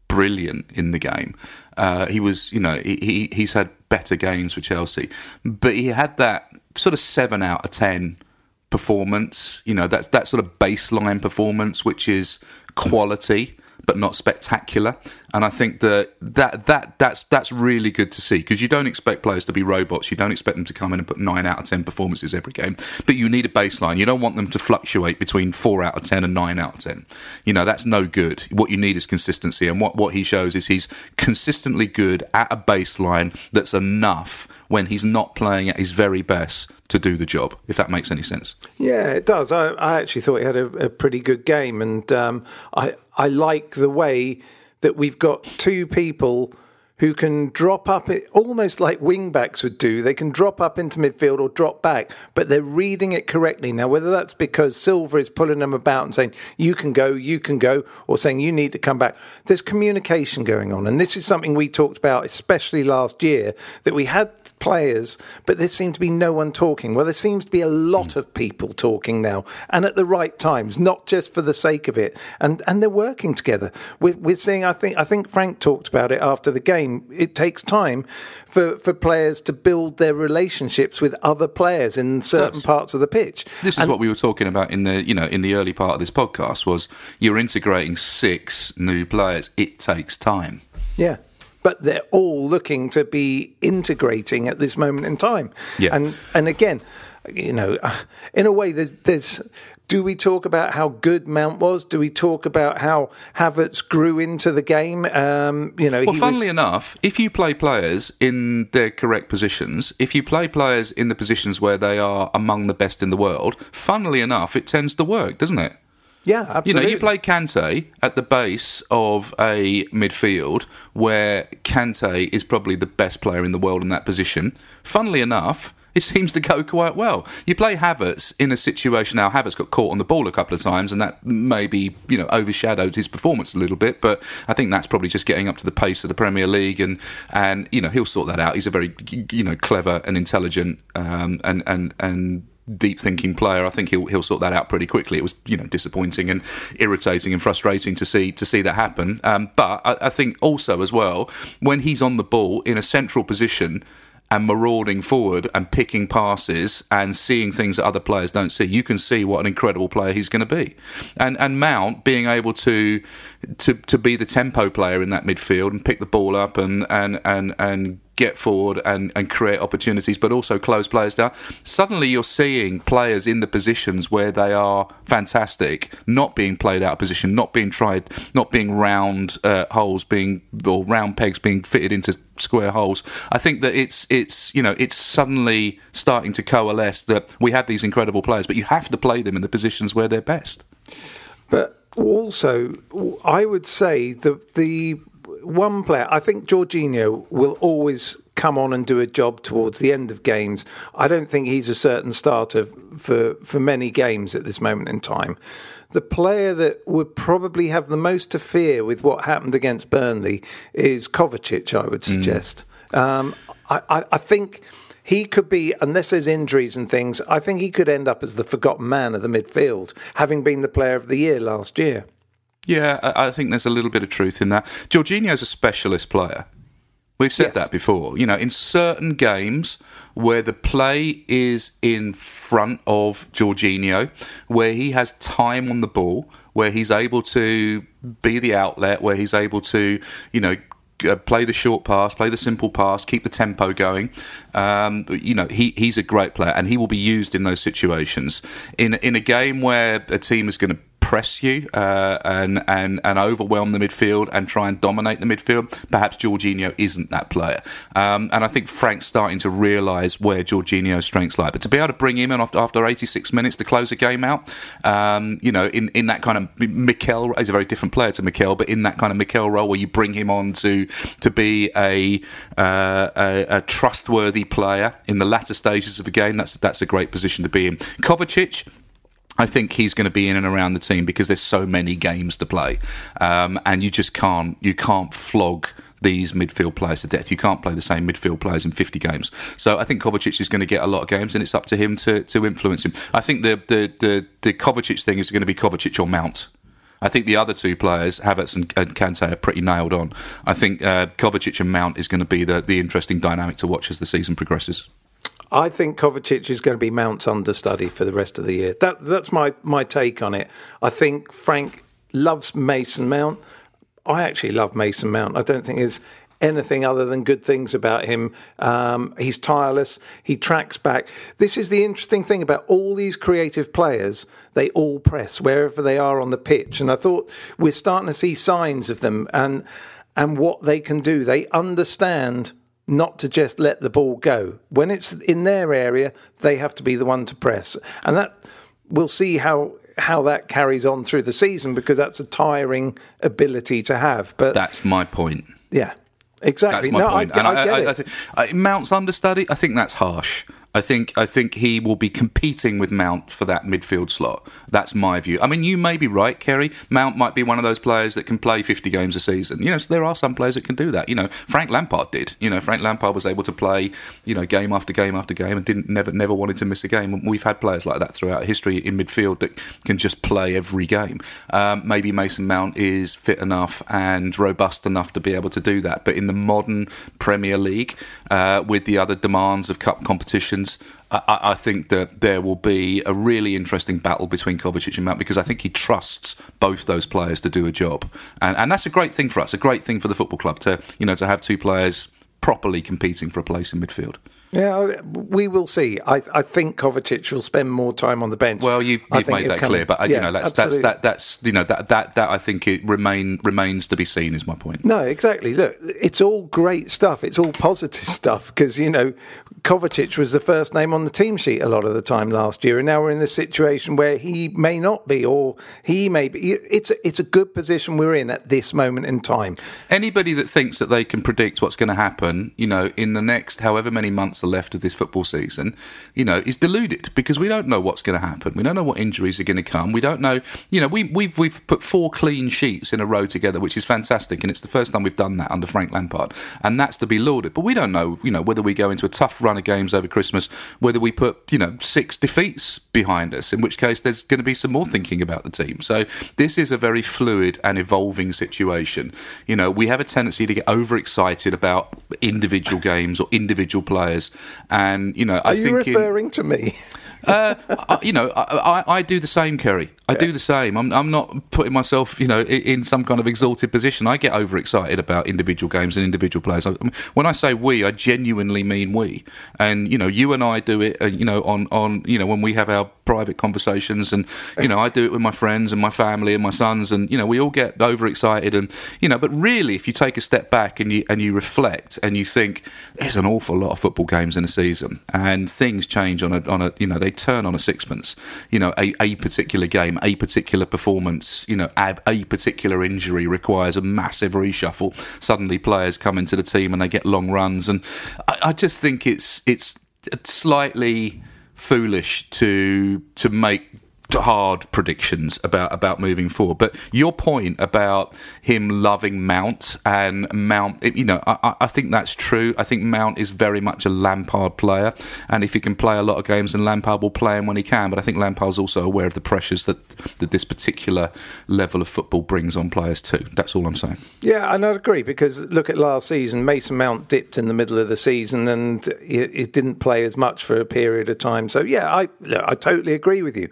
brilliant in the game. Uh, he was, you know, he, he's had better games for Chelsea, but he had that sort of seven out of ten performance. You know, that's that sort of baseline performance, which is quality but not spectacular. And I think that, that, that that's that's really good to see because you don't expect players to be robots. You don't expect them to come in and put nine out of ten performances every game. But you need a baseline. You don't want them to fluctuate between four out of ten and nine out of ten. You know that's no good. What you need is consistency. And what what he shows is he's consistently good at a baseline that's enough when he's not playing at his very best to do the job, if that makes any sense. Yeah, it does. I, I actually thought he had a, a pretty good game, and um, I I like the way that we've got two people who can drop up it almost like wingbacks would do. They can drop up into midfield or drop back, but they're reading it correctly. Now, whether that's because Silva is pulling them about and saying, you can go, you can go, or saying you need to come back, there's communication going on. And this is something we talked about, especially last year, that we had players, but there seemed to be no one talking. Well, there seems to be a lot of people talking now, and at the right times, not just for the sake of it. And and they're working together. We're, we're seeing. I think I think Frank talked about it after the game. It takes time for for players to build their relationships with other players in certain yes. parts of the pitch. This is what we were talking about in the you know in the early part of this podcast. Was you're integrating six new players. It takes time. Yeah but they're all looking to be integrating at this moment in time. Yeah. And and again, you know, in a way, there's there's. Do we talk about how good Mount was? Do we talk about how Havertz grew into the game? Um, you know, well, funnily was... enough, if you play players in their correct positions, if you play players in the positions where they are among the best in the world, funnily enough, it tends to work, doesn't it? Yeah, absolutely. You know, you play Kante at the base of a midfield where Kante is probably the best player in the world in that position. Funnily enough, it seems to go quite well. You play Havertz in a situation now. Havertz got caught on the ball a couple of times, and that maybe you know overshadowed his performance a little bit. But I think that's probably just getting up to the pace of the Premier League, and and you know he'll sort that out. He's a very you know clever and intelligent um, and and and deep thinking player. I think he'll he'll sort that out pretty quickly. It was you know disappointing and irritating and frustrating to see to see that happen. Um, but I, I think also as well when he's on the ball in a central position and marauding forward and picking passes and seeing things that other players don't see, you can see what an incredible player he's going to be. And and Mount being able to to to be the tempo player in that midfield and pick the ball up and and and and get forward and, and create opportunities, but also close players down. Suddenly, you're seeing players in the positions where they are fantastic, not being played out of position, not being tried, not being round uh, holes being or round pegs being fitted into square holes. I think that it's it's you know it's suddenly starting to coalesce that we have these incredible players, but you have to play them in the positions where they're best. But also, I would say that the one player, I think Jorginho will always come on and do a job towards the end of games. I don't think he's a certain starter for, for many games at this moment in time. The player that would probably have the most to fear with what happened against Burnley is Kovacic, I would mm. suggest. Mm. Um, I, I, I think he could be, unless there's injuries and things, I think he could end up as the forgotten man of the midfield, having been the player of the year last year. Yeah, I think there's a little bit of truth in that. Jorginho's a specialist player. We've said yes. that before. You know, in certain games where the play is in front of Jorginho, where he has time on the ball, where he's able to be the outlet, where he's able to, you know, uh, play the short pass, play the simple pass, keep the tempo going. Um, you know, he, he's a great player, and he will be used in those situations. In in a game where a team is going to press you uh, and and and overwhelm the midfield and try and dominate the midfield. Perhaps Jorginho isn't that player, um, and I think Frank's starting to realise where Jorginho's strengths lie. But to be able to bring him in after, after 86 minutes to close a game out, um, you know, in, in that kind of Mikel, he's a very different player to Mikel, but in that kind of Mikel role where you bring him on to to be a, uh, a, a trustworthy player in the latter stages of the game, that's that's a great position to be in. Kovacic. I think he's going to be in and around the team because there's so many games to play, um, and you just can't you can't flog these midfield players to death. You can't play the same midfield players in 50 games. So I think Kovacic is going to get a lot of games, and it's up to him to, to influence him. I think the, the, the, the Kovacic thing is going to be Kovacic or Mount. I think the other two players, Havertz and, and Kante, are pretty nailed on. I think uh, Kovacic and Mount is going to be the, the interesting dynamic to watch as the season progresses. I think Kovacic is going to be Mount's understudy for the rest of the year. That that's my my take on it. I think Frank loves Mason Mount. I actually love Mason Mount. I don't think there's anything other than good things about him. Um, he's tireless. He tracks back. This is the interesting thing about all these creative players. They all press wherever they are on the pitch, and I thought we're starting to see signs of them and and what they can do. They understand not to just let the ball go. When it's in their area, they have to be the one to press. And that we'll see how how that carries on through the season because that's a tiring ability to have. But that's my point. Yeah. Exactly. That's my no, point. I, and I, I, get I, it. I think uh, Mount's understudy. I think that's harsh. I think I think he will be competing with Mount for that midfield slot. That's my view. I mean, you may be right, Ceri. Mount might be one of those players that can play 50 games a season. You know, so there are some players that can do that. You know, Frank Lampard did. You know, Frank Lampard was able to play, you know, game after game after game and didn't never never wanted to miss a game. We've had players like that throughout history in midfield that can just play every game. Um, maybe Mason Mount is fit enough and robust enough to be able to do that. But in the modern Premier League, uh, with the other demands of cup I, I think that there will be a really interesting battle between Kovacic and Mount because I think he trusts both those players to do a job, and, and that's a great thing for us, a great thing for the football club to you know to have two players properly competing for a place in midfield. Yeah, we will see. I, I think Kovacic will spend more time on the bench. Well, you, you've made that come- clear, but uh, yeah, you know that's, that's that that's you know that that that I think it remain remains to be seen. Is my point. No, exactly. Look, it's all great stuff. It's all positive stuff because, you know, Kovacic was the first name on the team sheet a lot of the time last year. And now we're in this situation where he may not be or he may be. It's a, it's a good position we're in at this moment in time. Anybody that thinks that they can predict what's going to happen, you know, in the next however many months are left of this football season, you know, is deluded because we don't know what's going to happen. We don't know what injuries are going to come. We don't know, you know, we, we've we've put four clean sheets in a row together, which is fantastic, and it's the first time we've done that under Frank Lampard, and that's to be lauded. But we don't know, you know, whether we go into a tough run of games over Christmas, whether we put, you know, six defeats behind us, in which case there's going to be some more thinking about the team. So this is a very fluid and evolving situation. You know, we have a tendency to get overexcited about individual games or individual players, and you know, I Are you think in- referring to me? uh, I, you know, I, I, I do the same, Ceri. I do the same. I'm, I'm not putting myself, you know, in, some kind of exalted position. I get overexcited about individual games and individual players. I, I mean, when I say we, I genuinely mean we. And you know, you and I do it. Uh, you know, on on you know when we have our private conversations, and you know, I do it with my friends and my family and my sons, and you know, we all get overexcited. And you know, but really, if you take a step back and you and you reflect and you think, there's an awful lot of football games in a season, and things change on a on a you know they turn on a sixpence. You know, a, a particular game, a particular performance, you know, a, a particular injury requires a massive reshuffle. Suddenly, players come into the team and they get long runs, and I, I just think it's it's slightly foolish to to make hard predictions about about moving forward. But your point about him loving Mount and Mount, you know, I, I- I think that's true. I think Mount is very much a Lampard player, and if he can play a lot of games, and Lampard will play him when he can. But I think Lampard's also aware of the pressures that that this particular level of football brings on players too. That's all I'm saying. Yeah, and I'd agree because look at last season. Mason Mount dipped in the middle of the season and it, it didn't play as much for a period of time. So yeah, I look, I totally agree with you.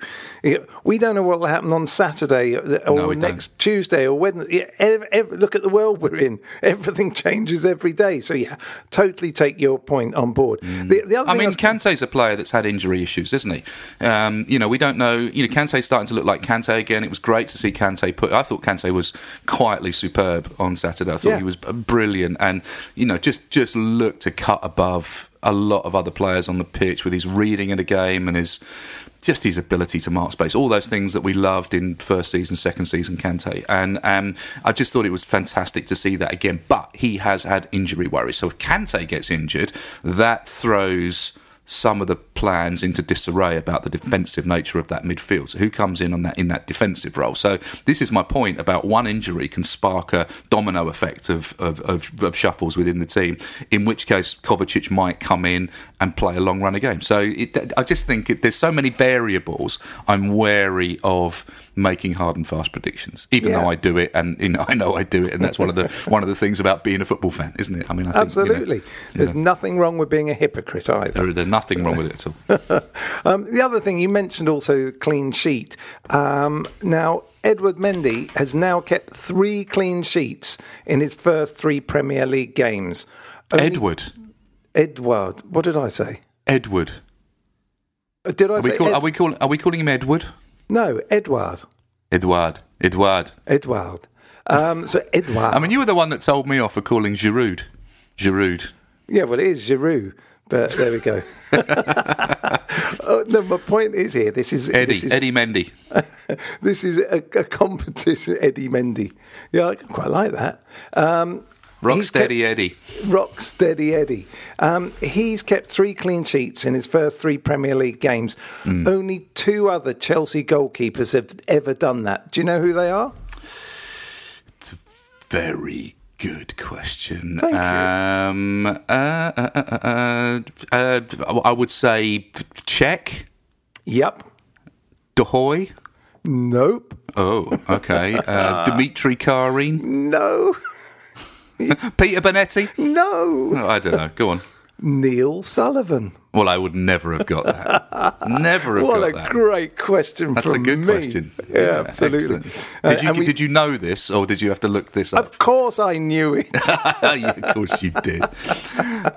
We don't know what will happen on Saturday or No, next Tuesday or Wednesday. Yeah, ev- ev- look at the world we're in. Everything changes every day. So, yeah, totally take your point on board. The, the other I mean, was- Kante's a player that's had injury issues, isn't he? Um, you know, we don't know. You know, Kante's starting to look like Kante again. It was great to see Kante put. I thought Kante was quietly superb on Saturday. I thought Yeah. he was brilliant, and you know, just just looked to cut above a lot of other players on the pitch with his reading of the game and his just his ability to mark space, all those things that we loved in first season, second season Kante, and um, I just thought it was fantastic to see that again. But he has had injury worries, so if Kante gets injured, that throws some of the plans into disarray about the defensive nature of that midfield. So who comes in on that in that defensive role? So this is my point about one injury can spark a domino effect of of, of, of shuffles within the team. In which case Kovacic might come in and play a long run of game. So it, I just think it, there's so many variables. I'm wary of making hard and fast predictions, even Yeah. though I do it, and you know, I know I do it, and that's one of the one of the things about being a football fan, isn't it? I mean, I think, you know, Absolutely. you There's know, nothing wrong with being a hypocrite either. there, there's nothing wrong with it at all. Um, the other thing you mentioned also clean sheet. Um, now Edward Mendy has now kept three clean sheets in his first three Premier League games. Only- Edward. Edward. What did I say? Edward. Uh, Did I Are say we, call, Ed- are, we call, are we calling him Edward? No, Edward. Edward. Edward. Edward. Um, so Edward. I mean, you were the one that told me off for calling Giroud. Giroud. Yeah, well, it is Giroud, but there we go. oh, no, my point is here. This is Eddie. This is, Eddie Mendy. This is a, a competition. Eddie Mendy. Yeah, I quite like that. Um, kept- Rocksteady Eddie. Rock steady Eddie. Um, he's kept three clean sheets in his first three Premier League games. Hmm. Only two other Chelsea goalkeepers have ever done that. Do you know who they are? It's a very good question. Thank you. Um, uh, uh, uh, uh, uh, I would say Cech. Yep. De Goey. Nope. Oh, okay. Uh, Dmitri Kharine. No. Peter Bonetti. No. Oh, I don't know. Go on. Neil Sullivan. Well, I would never have got that. never have What got that. What a great question That's a good me. question. Yeah, absolutely. Uh, Did you we- did you know this, or did you have to look this up? Of course, I knew it. yeah, of course you did.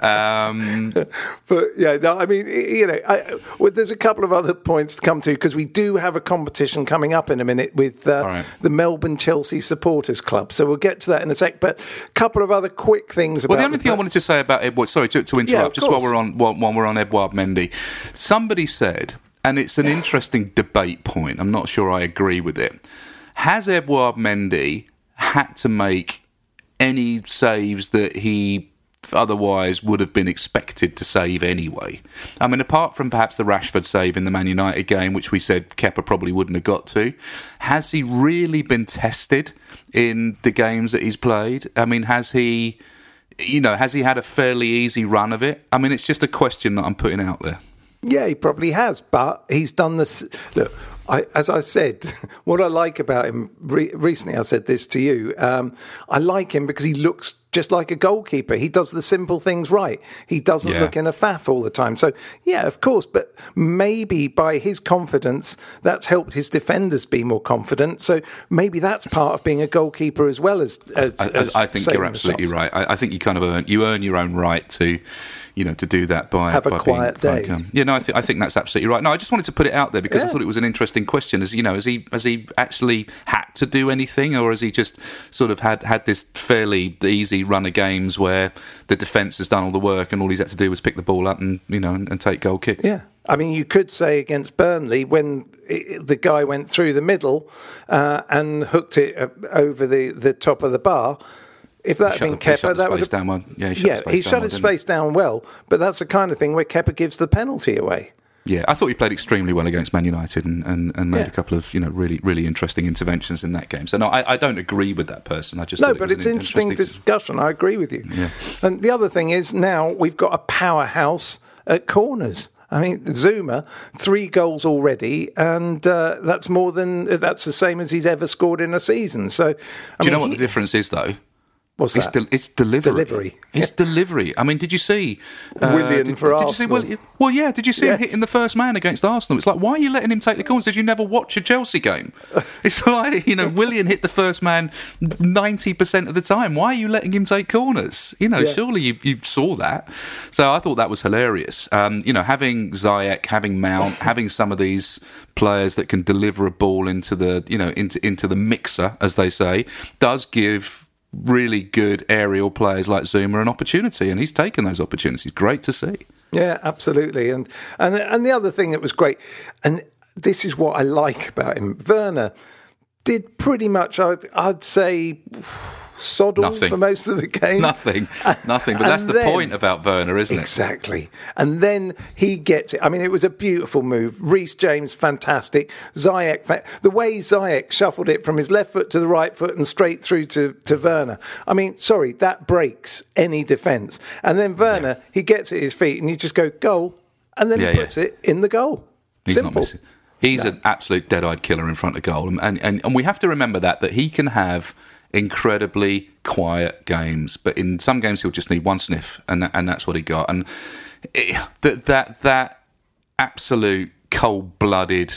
Um, But yeah, no, I mean, you know, I, well, there's a couple of other points to come to because we do have a competition coming up in a minute with uh, right. the Melbourne Chelsea Supporters Club. So we'll get to that in a sec. But a couple of other quick things well, the only thing I wanted to say about Edward, sorry to, to interrupt, of just while we're on while, while we're on Edward Mendy, somebody said, and it's an interesting debate point. I'm not sure I agree with it. Has Edward Mendy had to make any saves that he otherwise would have been expected to save anyway. I mean, apart from perhaps the Rashford save in the Man United game, which we said Kepa probably wouldn't have got to, has he really been tested in the games that he's played? I mean, has he, you know, has he had a fairly easy run of it? I mean, it's just a question that I'm putting out there. Yeah, he probably has, but he's done this. Look, I, as I said, what I like about him re- recently, I said this to you. Um, I like him because he looks just like a goalkeeper. He does the simple things right. He doesn't Yeah. look in a faff all the time. So, yeah, of course, but maybe by his confidence, that's helped his defenders be more confident. So maybe that's part of being a goalkeeper as well as. as, I, as I, think you're absolutely right. I, I think you kind of earn you earn your own right to, you know, to do that by Have a by quiet being, day. com- yeah, no, I think I think that's absolutely right. No, I just wanted to put it out there because I thought it was an interesting question. As you know, has he has he actually had to do anything, or has he just sort of had had this fairly easy run of games where the defence has done all the work and all he's had to do was pick the ball up and you know and, and take goal kicks? Yeah. I mean, you could say against Burnley when the guy went through the middle uh, and hooked it uh, over the, the top of the bar. If that had been the- he shut Kepa, the that would have down well. Yeah, he shut yeah, the space he down shut well, his space down well. But that's the kind of thing where Kepa gives the penalty away. Yeah, I thought he played extremely well against Man United and, and, and made Yeah. a couple of you know really really interesting interventions in that game. So no, I, I don't agree with that person. I just No, thought it but it's an interesting interesting discussion. I agree with you. Yeah. And the other thing is now we've got a powerhouse at corners. I mean, Zouma, three goals already, and uh, that's more than that's the same as he's ever scored in a season. So, I Do you know what he- the difference is though? What's It's, that? del- it's delivery. Delivery. It's delivery. I mean, did you see Willian did, for did You see, well, Arsenal. well, yeah. Did you see him hitting the first man against Arsenal? It's like, why are you letting him take the corners? Did you never watch a Chelsea game? It's like you know, Willian hit the first man ninety percent of the time. Why are you letting him take corners? You know, Yeah. surely you, you saw that. So I thought that was hilarious. Um, you know, having Ziyech, having Mount, having some of these players that can deliver a ball into the you know into into the mixer, as they say, does give really good aerial players like Zouma an opportunity, and he's taken those opportunities. Great to see. Yeah, absolutely. And and and the other thing that was great, and this is what I like about him, Werner did pretty much, I'd, I'd say, soddle Nothing. for most of the game. Nothing, nothing. But that's the then- point about Werner, isn't it? Exactly. And then he gets it. I mean, it was a beautiful move. Reece James, fantastic. Fa- the way Ziyech shuffled it from his left foot to the right foot and straight through to, to Werner. I mean, sorry, that breaks any defence. And then Werner, he gets at his feet and you just go, goal. And then Yeah, he yeah. puts it in the goal. He's Simple. He's an absolute dead-eyed killer in front of goal, and, and and we have to remember that that he can have incredibly quiet games, but in some games he'll just need one sniff, and that, and that's what he got. And it, that that that absolute cold-blooded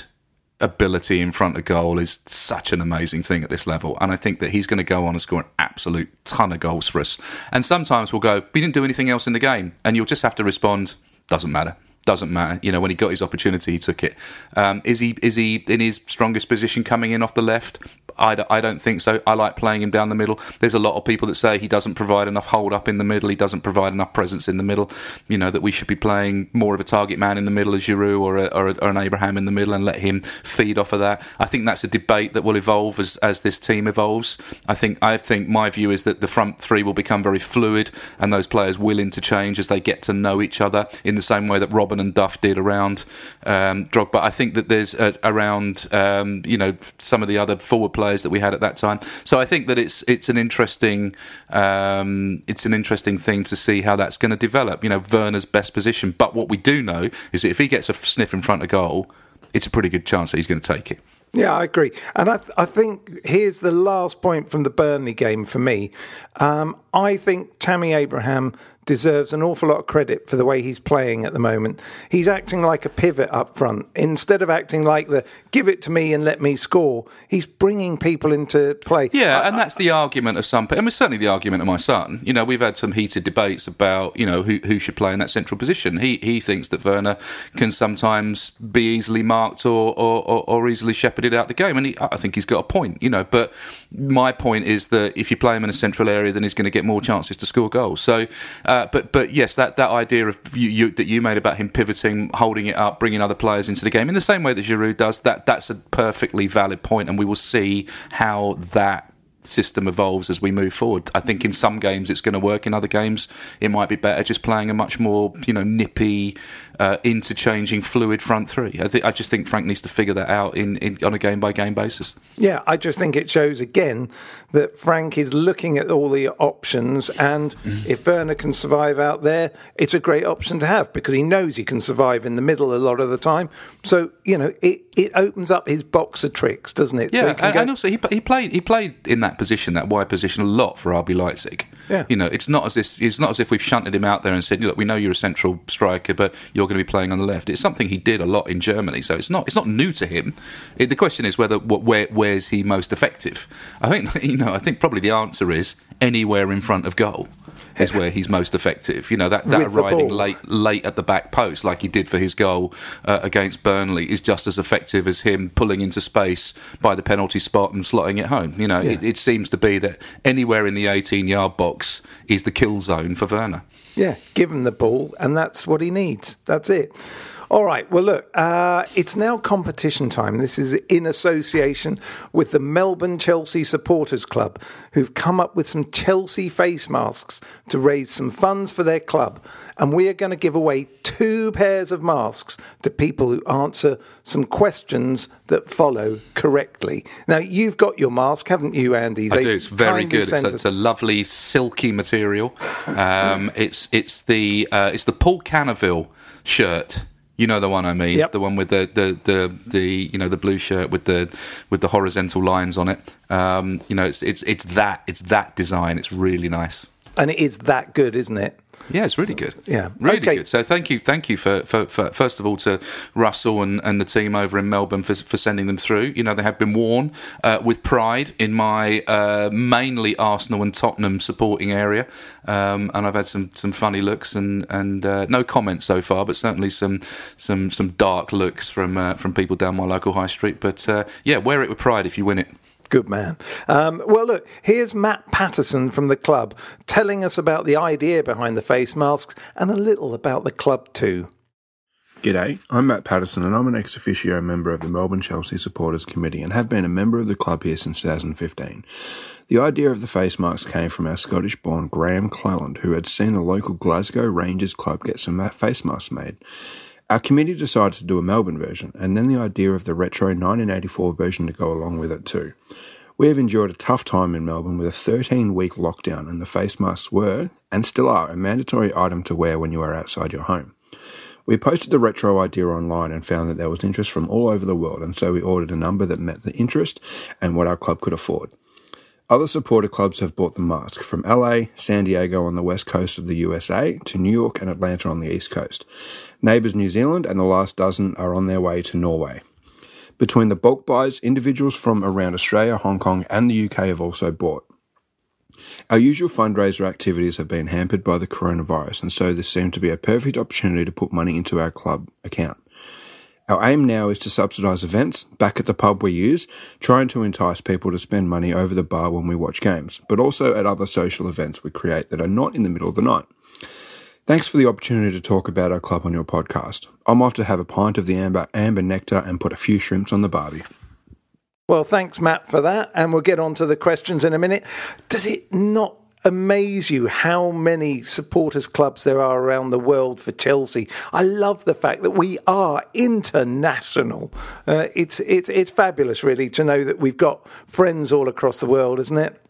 ability in front of goal is such an amazing thing at this level. And I think that he's going to go on and score an absolute ton of goals for us. And sometimes we'll go, we didn't do anything else in the game. And you'll just have to respond, doesn't matter. Doesn't matter. You know, when he got his opportunity, he took it. Um, is he is he in his strongest position coming in off the left? I, d- I don't think so. I like playing him down the middle. There's a lot of people that say he doesn't provide enough hold up in the middle. He doesn't provide enough presence in the middle. You know that we should be playing more of a target man in the middle, a Giroud or, a, or, a, or an Abraham in the middle, and let him feed off of that. I think that's a debate that will evolve as, as this team evolves. I think I think my view is that the front three will become very fluid, and those players will interchange as they get to know each other in the same way that Robben and Duff did around um, Drogba. I think that there's around um, you know some of the other forward players that we had at that time. So I think that it's it's an interesting um, it's an interesting thing to see how that's going to develop. You know, Werner's best position, but what we do know is that if he gets a sniff in front of goal, it's a pretty good chance that he's going to take it. Yeah, I agree. And I, I think here's the last point from the Burnley game for me. Um, I think Tammy Abraham deserves an awful lot of credit for the way he's playing at the moment. He's acting like a pivot up front. Instead of acting like the give it to me and let me score, he's bringing people into play. Yeah, and that's the argument of some. people. I mean, certainly the argument of my son. You know, we've had some heated debates about you know who who should play in that central position. He he thinks that Werner can sometimes be easily marked or or, or, or easily shepherded out the game, and he, I think he's got a point. You know, but my point is that if you play him in a central area, then he's going to get more chances to score goals. So, uh, but but yes, that that idea of you, you that you made about him pivoting, holding it up, bringing other players into the game in the same way that Giroud does. That that's a perfectly valid point, and we will see how that system evolves as we move forward. I think in some games it's going to work. In other games, it might be better just playing a much more you know nippy, uh, interchanging, fluid front three. I, think I just think Frank needs to figure that out in, in on a game by game basis. Yeah, I just think it shows again that Frank is looking at all the options, and if Werner can survive out there, it's a great option to have because he knows he can survive in the middle a lot of the time. So you know, it, it opens up his box of tricks, doesn't it? So Yeah, he can and, go- and also he, he played he played in that position, that wide position, a lot for RB Leipzig. Yeah. you know, it's not as if it's not as if we've shunted him out there and said, look, we know you're a central striker, but you're going to be playing on the left. It's something he did a lot in Germany, so it's not it's not new to him. It, the question is whether what, where where's he most effective? I think you know, I think probably the answer is anywhere in front of goal. Is where he's most effective. You know that, that arriving late late at the back post, like he did for his goal uh, against Burnley, is just as effective as him pulling into space by the penalty spot and slotting it home. You know, it, it seems to be that anywhere in the 18 yard box is the kill zone for Werner. Yeah, give him the ball, and that's what he needs. That's it. All right. Well, look, uh, it's now competition time. This is in association with the Melbourne Chelsea Supporters Club, who've come up with some Chelsea face masks to raise some funds for their club. And we are going to give away two pairs of masks to people who answer some questions that follow correctly. Now, you've got your mask, haven't you, Andy? I do. It's very good. It's a, it's a lovely silky material. Um, it's it's the uh, it's the Paul Canoville shirt You know the one I mean, Yep. the one with the, the, the, the you know the blue shirt with the with the horizontal lines on it. Um, you know, it's it's it's that it's that design. It's really nice. And it is that good, isn't it? Yeah, it's really good. Yeah. really Okay. good. So thank you, thank you for, for, for first of all to Russell and, and the team over in Melbourne for, for sending them through. You know they have been worn uh, with pride in my uh, mainly Arsenal and Tottenham supporting area, um, and I've had some, some funny looks and and uh, no comments so far, but certainly some some some dark looks from uh, from people down my local high street. But uh, yeah, wear it with pride if you win it. Good man. Um, well, look, here's Matt Patterson from the club telling us about the idea behind the face masks and a little about the club too. G'day, I'm Matt Patterson and I'm an ex officio member of the Melbourne Chelsea Supporters Committee and have been a member of the club here since 2015. The idea of the face masks came from our Scottish born Graham Cleland, who had seen the local Glasgow Rangers club get some face masks made. Our committee decided to do a Melbourne version and then the idea of the retro 1984 version to go along with it too. We have endured a tough time in Melbourne with a 13 week lockdown, and the face masks were, and still are, a mandatory item to wear when you are outside your home. We posted the retro idea online and found that there was interest from all over the world, and so we ordered a number that met the interest and what our club could afford. Other supporter clubs have bought the mask from LA, San Diego on the west coast of the USA, to New York and Atlanta on the east coast. Neighbours New Zealand and the last dozen are on their way to Norway. Between the bulk buys, individuals from around Australia, Hong Kong, and the UK have also bought. Our usual fundraiser activities have been hampered by the coronavirus, and so this seemed to be a perfect opportunity to put money into our club account. Our aim now is to subsidise events back at the pub we use, trying to entice people to spend money over the bar when we watch games, but also at other social events we create that are not in the middle of the night. Thanks for the opportunity to talk about our club on your podcast. I'm off to have a pint of the amber, amber nectar and put a few shrimps on the barbie. Well, thanks, Matt, for that. And we'll get on to the questions in a minute. Does it not amaze you how many supporters clubs there are around the world for Chelsea? I love the fact that we are international. Uh, it's, it's, it's fabulous, really, to know that we've got friends all across the world, isn't it?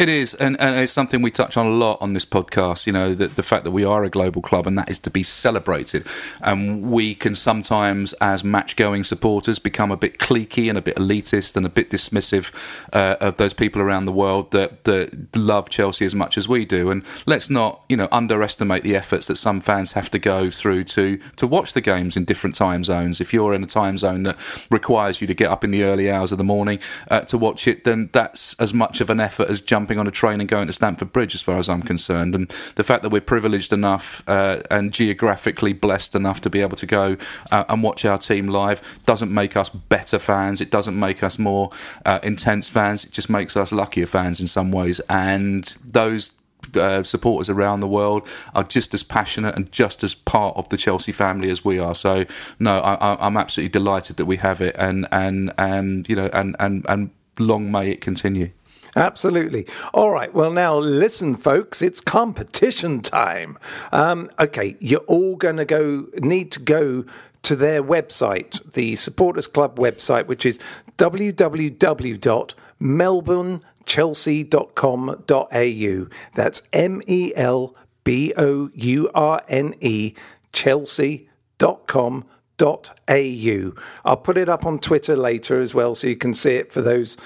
It is, and, and it's something we touch on a lot on this podcast. You know, the, the fact that we are a global club and that is to be celebrated. And we can sometimes, as match going supporters, become a bit cliquey and a bit elitist and a bit dismissive uh, of those people around the world that, that love Chelsea as much as we do. And let's not, you know, underestimate the efforts that some fans have to go through to, to watch the games in different time zones. If you're in a time zone that requires you to get up in the early hours of the morning uh, to watch it, then that's as much of an effort as jumping on a train and going to Stamford Bridge, as far as I'm concerned. And the fact that we're privileged enough uh, and geographically blessed enough to be able to go uh, and watch our team live doesn't make us better fans. It doesn't make us more uh, intense fans. It just makes us luckier fans in some ways. And those uh, supporters around the world are just as passionate and just as part of the Chelsea family as we are. So no, I, I'm absolutely delighted that we have it, and and and you know, and and and long may it continue. Absolutely. All right. Well, now listen, folks. It's competition time. Um, okay, you're all going to go. Need to go to their website, the Supporters Club website, which is www.melbournechelsea.com.au. That's M E L B O U R N E Chelsea.com au. I'll put it up on Twitter later as well, so you can see it for those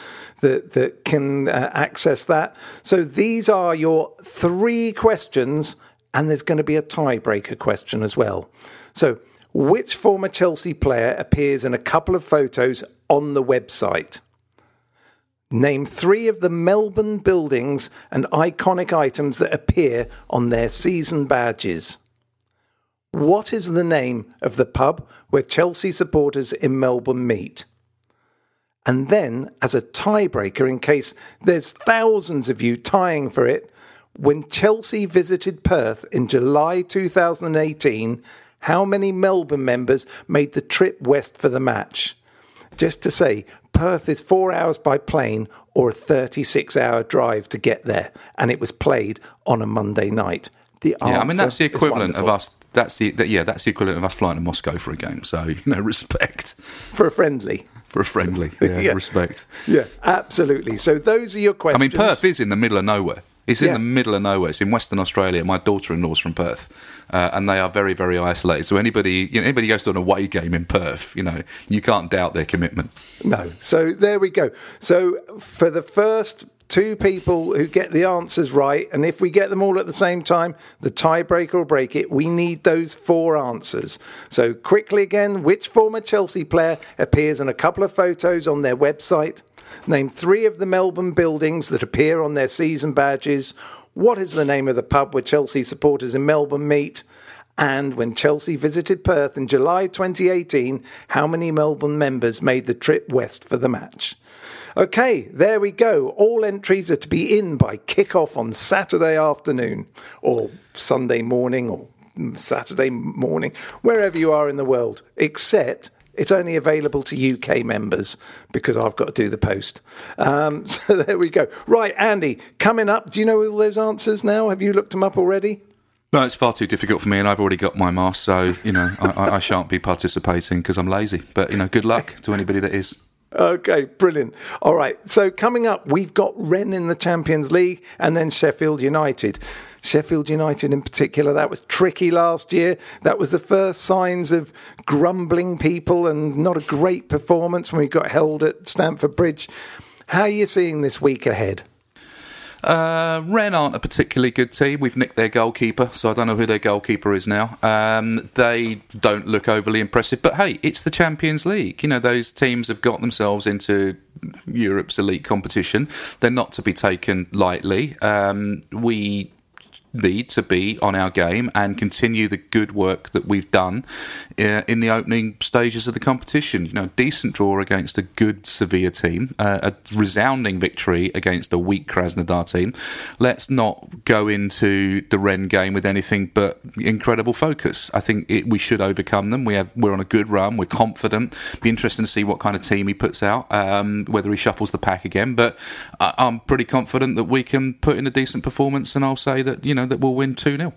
that that can uh, access that. So these are your three questions, and there's going to be a tiebreaker question as well. So, which former Chelsea player appears in a couple of photos on the website? Name three of the Melbourne buildings and iconic items that appear on their season badges. What is the name of the pub where Chelsea supporters in Melbourne meet? And then, as a tiebreaker, in case there's thousands of you tying for it, when Chelsea visited Perth in July 2018, how many Melbourne members made the trip west for the match? Just to say, Perth is four hours by plane or a 36 hour drive to get there, and it was played on a Monday night. The Yeah, I mean that's the equivalent of us. That's the that, yeah, that's the equivalent of us flying to Moscow for a game. So you know, respect for a friendly. for a friendly. Yeah, Yeah. respect. Yeah, absolutely. So those are your questions. I mean, Perth is in the middle of nowhere. It's in Yeah. the middle of nowhere. It's in Western Australia. My daughter-in-law's from Perth, uh, and they are very, very isolated. So anybody, you know, anybody goes to an away game in Perth, you know, you can't doubt their commitment. No. So there we go. So for the first two people who get the answers right, and if we get them all at the same time, the tiebreaker will break it. We need those four answers. So quickly again, which former Chelsea player appears in a couple of photos on their website? Name three of the Melbourne buildings that appear on their season badges. What is the name of the pub where Chelsea supporters in Melbourne meet? And when Chelsea visited Perth in July 2018, how many Melbourne members made the trip west for the match? Okay, there we go. All entries are to be in by kick-off on Saturday afternoon or Sunday morning or Saturday morning, wherever you are in the world, except it's only available to UK members because I've got to do the post. Um, so there we go. Right, Andy, coming up, do you know all those answers now? Have you looked them up already? No, it's far too difficult for me, and I've already got my mask, so you know I, I, shan't be participating because I'm lazy. But you know, good luck to anybody that is. Okay, brilliant. All right, so coming up, we've got Rennes in the Champions League and then Sheffield United. Sheffield United in particular, that was tricky last year. That was the first signs of grumbling people and not a great performance when we got held at Stamford Bridge. How are you seeing this week ahead? Uh, Rennes aren't a particularly good team. We've nicked their goalkeeper, so I don't know who their goalkeeper is now. Um, they don't look overly impressive, but hey, it's the Champions League. You know, those teams have got themselves into Europe's elite competition. They're not to be taken lightly. Um, we need to be on our game and continue the good work that we've done uh, in the opening stages of the competition. You know, decent draw against a good Sevilla team, uh, a resounding victory against a weak Krasnodar team. Let's not go into the Rennes game with anything but incredible focus. I think it, we should overcome them. We have we're on a good run. We're confident. Be interesting to see what kind of team he puts out, um, whether he shuffles the pack again. But I, I'm pretty confident that we can put in a decent performance, and I'll say that you know that we'll win two 0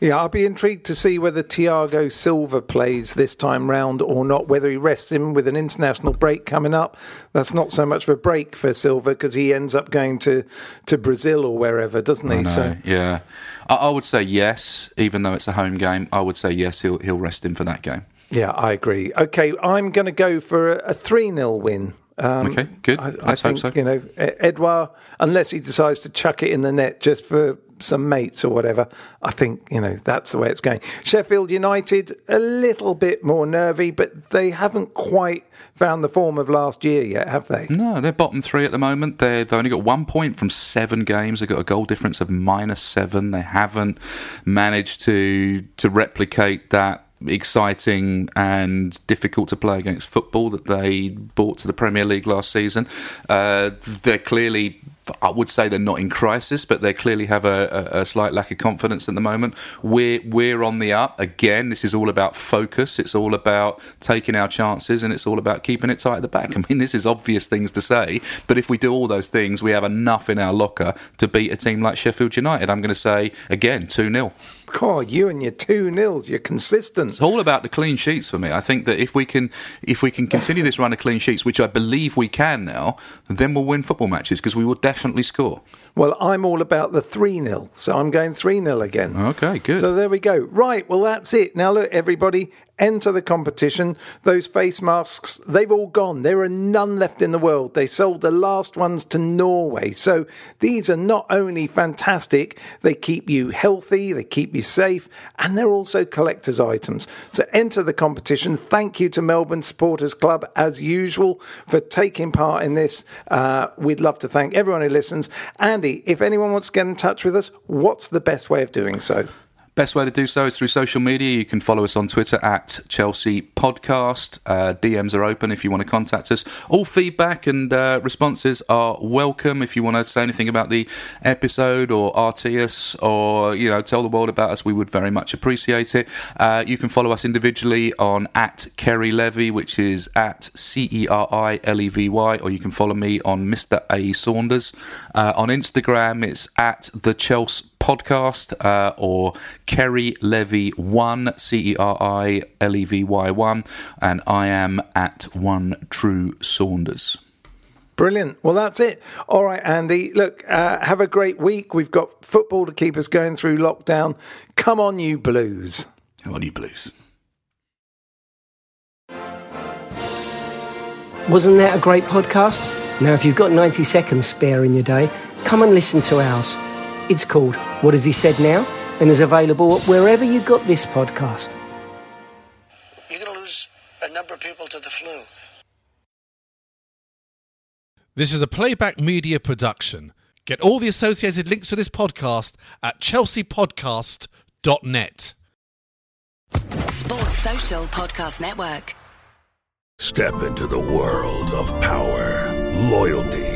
Yeah, I'll be intrigued to see whether Thiago Silva plays this time round or not, whether he rests him with an international break coming up. That's not so much of a break for Silva because he ends up going to, to Brazil or wherever, doesn't he? Know, So yeah, I, I would say yes, even though it's a home game. I would say yes. He'll he'll rest him for that game. Yeah, I agree. Okay, I'm going to go for a 3 0 win. Um, Okay, good. I, I think, so. you know, Edouard, unless he decides to chuck it in the net just for some mates or whatever, I think, you know, that's the way it's going. Sheffield United, a little bit more nervy, but they haven't quite found the form of last year yet, have they? No, they're bottom three at the moment. They're, they've only got one point from seven games. They've got a goal difference of minus seven. They haven't managed to to replicate that exciting and difficult to play against football that they brought to the Premier League last season. Uh, they're clearly. I would say they're not in crisis, but they clearly have a, a, a slight lack of confidence at the moment. We're we're on the up again. This is all about focus. It's all about taking our chances, and it's all about keeping it tight at the back. I mean, this is obvious things to say, but if we do all those things, we have enough in our locker to beat a team like Sheffield United. I'm going to say again, two 0 God, you and your two nils, you're consistent. It's all about the clean sheets for me. I think that if we can if we can continue this run of clean sheets, which I believe we can now, then we'll win football matches because we will definitely score. Well, I'm all about the 3 0, so I'm going 3 0 again. Okay, good. So there we go. Right, well, that's it. Now, look, everybody, enter the competition. Those face masks, they've all gone. There are none left in the world. They sold the last ones to Norway. So these are not only fantastic, they keep you healthy, they keep you safe, and they're also collector's items. So enter the competition. Thank you to Melbourne Supporters Club, as usual, for taking part in this. Uh, we'd love to thank everyone who listens. Andy, if anyone wants to get in touch with us, what's the best way of doing so? Best way to do so is through social media. You can follow us on Twitter at Chelsea Podcast. Uh, DMs are open if you want to contact us. All feedback and uh, responses are welcome. If you want to say anything about the episode or RT us or you know tell the world about us, we would very much appreciate it. Uh, you can follow us individually on at Ceri Levy, which is at C E R I L E V Y, or you can follow me on Mr A Saunders. Uh, on Instagram, it's at the Chelsea podcast uh, or Ceri Levy one C E R I L E V Y one, and I am at one True Saunders. Brilliant. Well, that's it. All right, Andy. Look, uh, have a great week. We've got football to keep us going through lockdown. Come on, you Blues. Come on, you Blues. Wasn't that a great podcast? Now, if you've got 90 seconds spare in your day, come and listen to ours. It's called What Has He Said Now? and is available wherever you got this podcast. You're going to lose a number of people to the flu. This is a playback media production. Get all the associated links for this podcast at chelseapodcast.net. Sports Social Podcast Network. Step into the world of power, loyalty,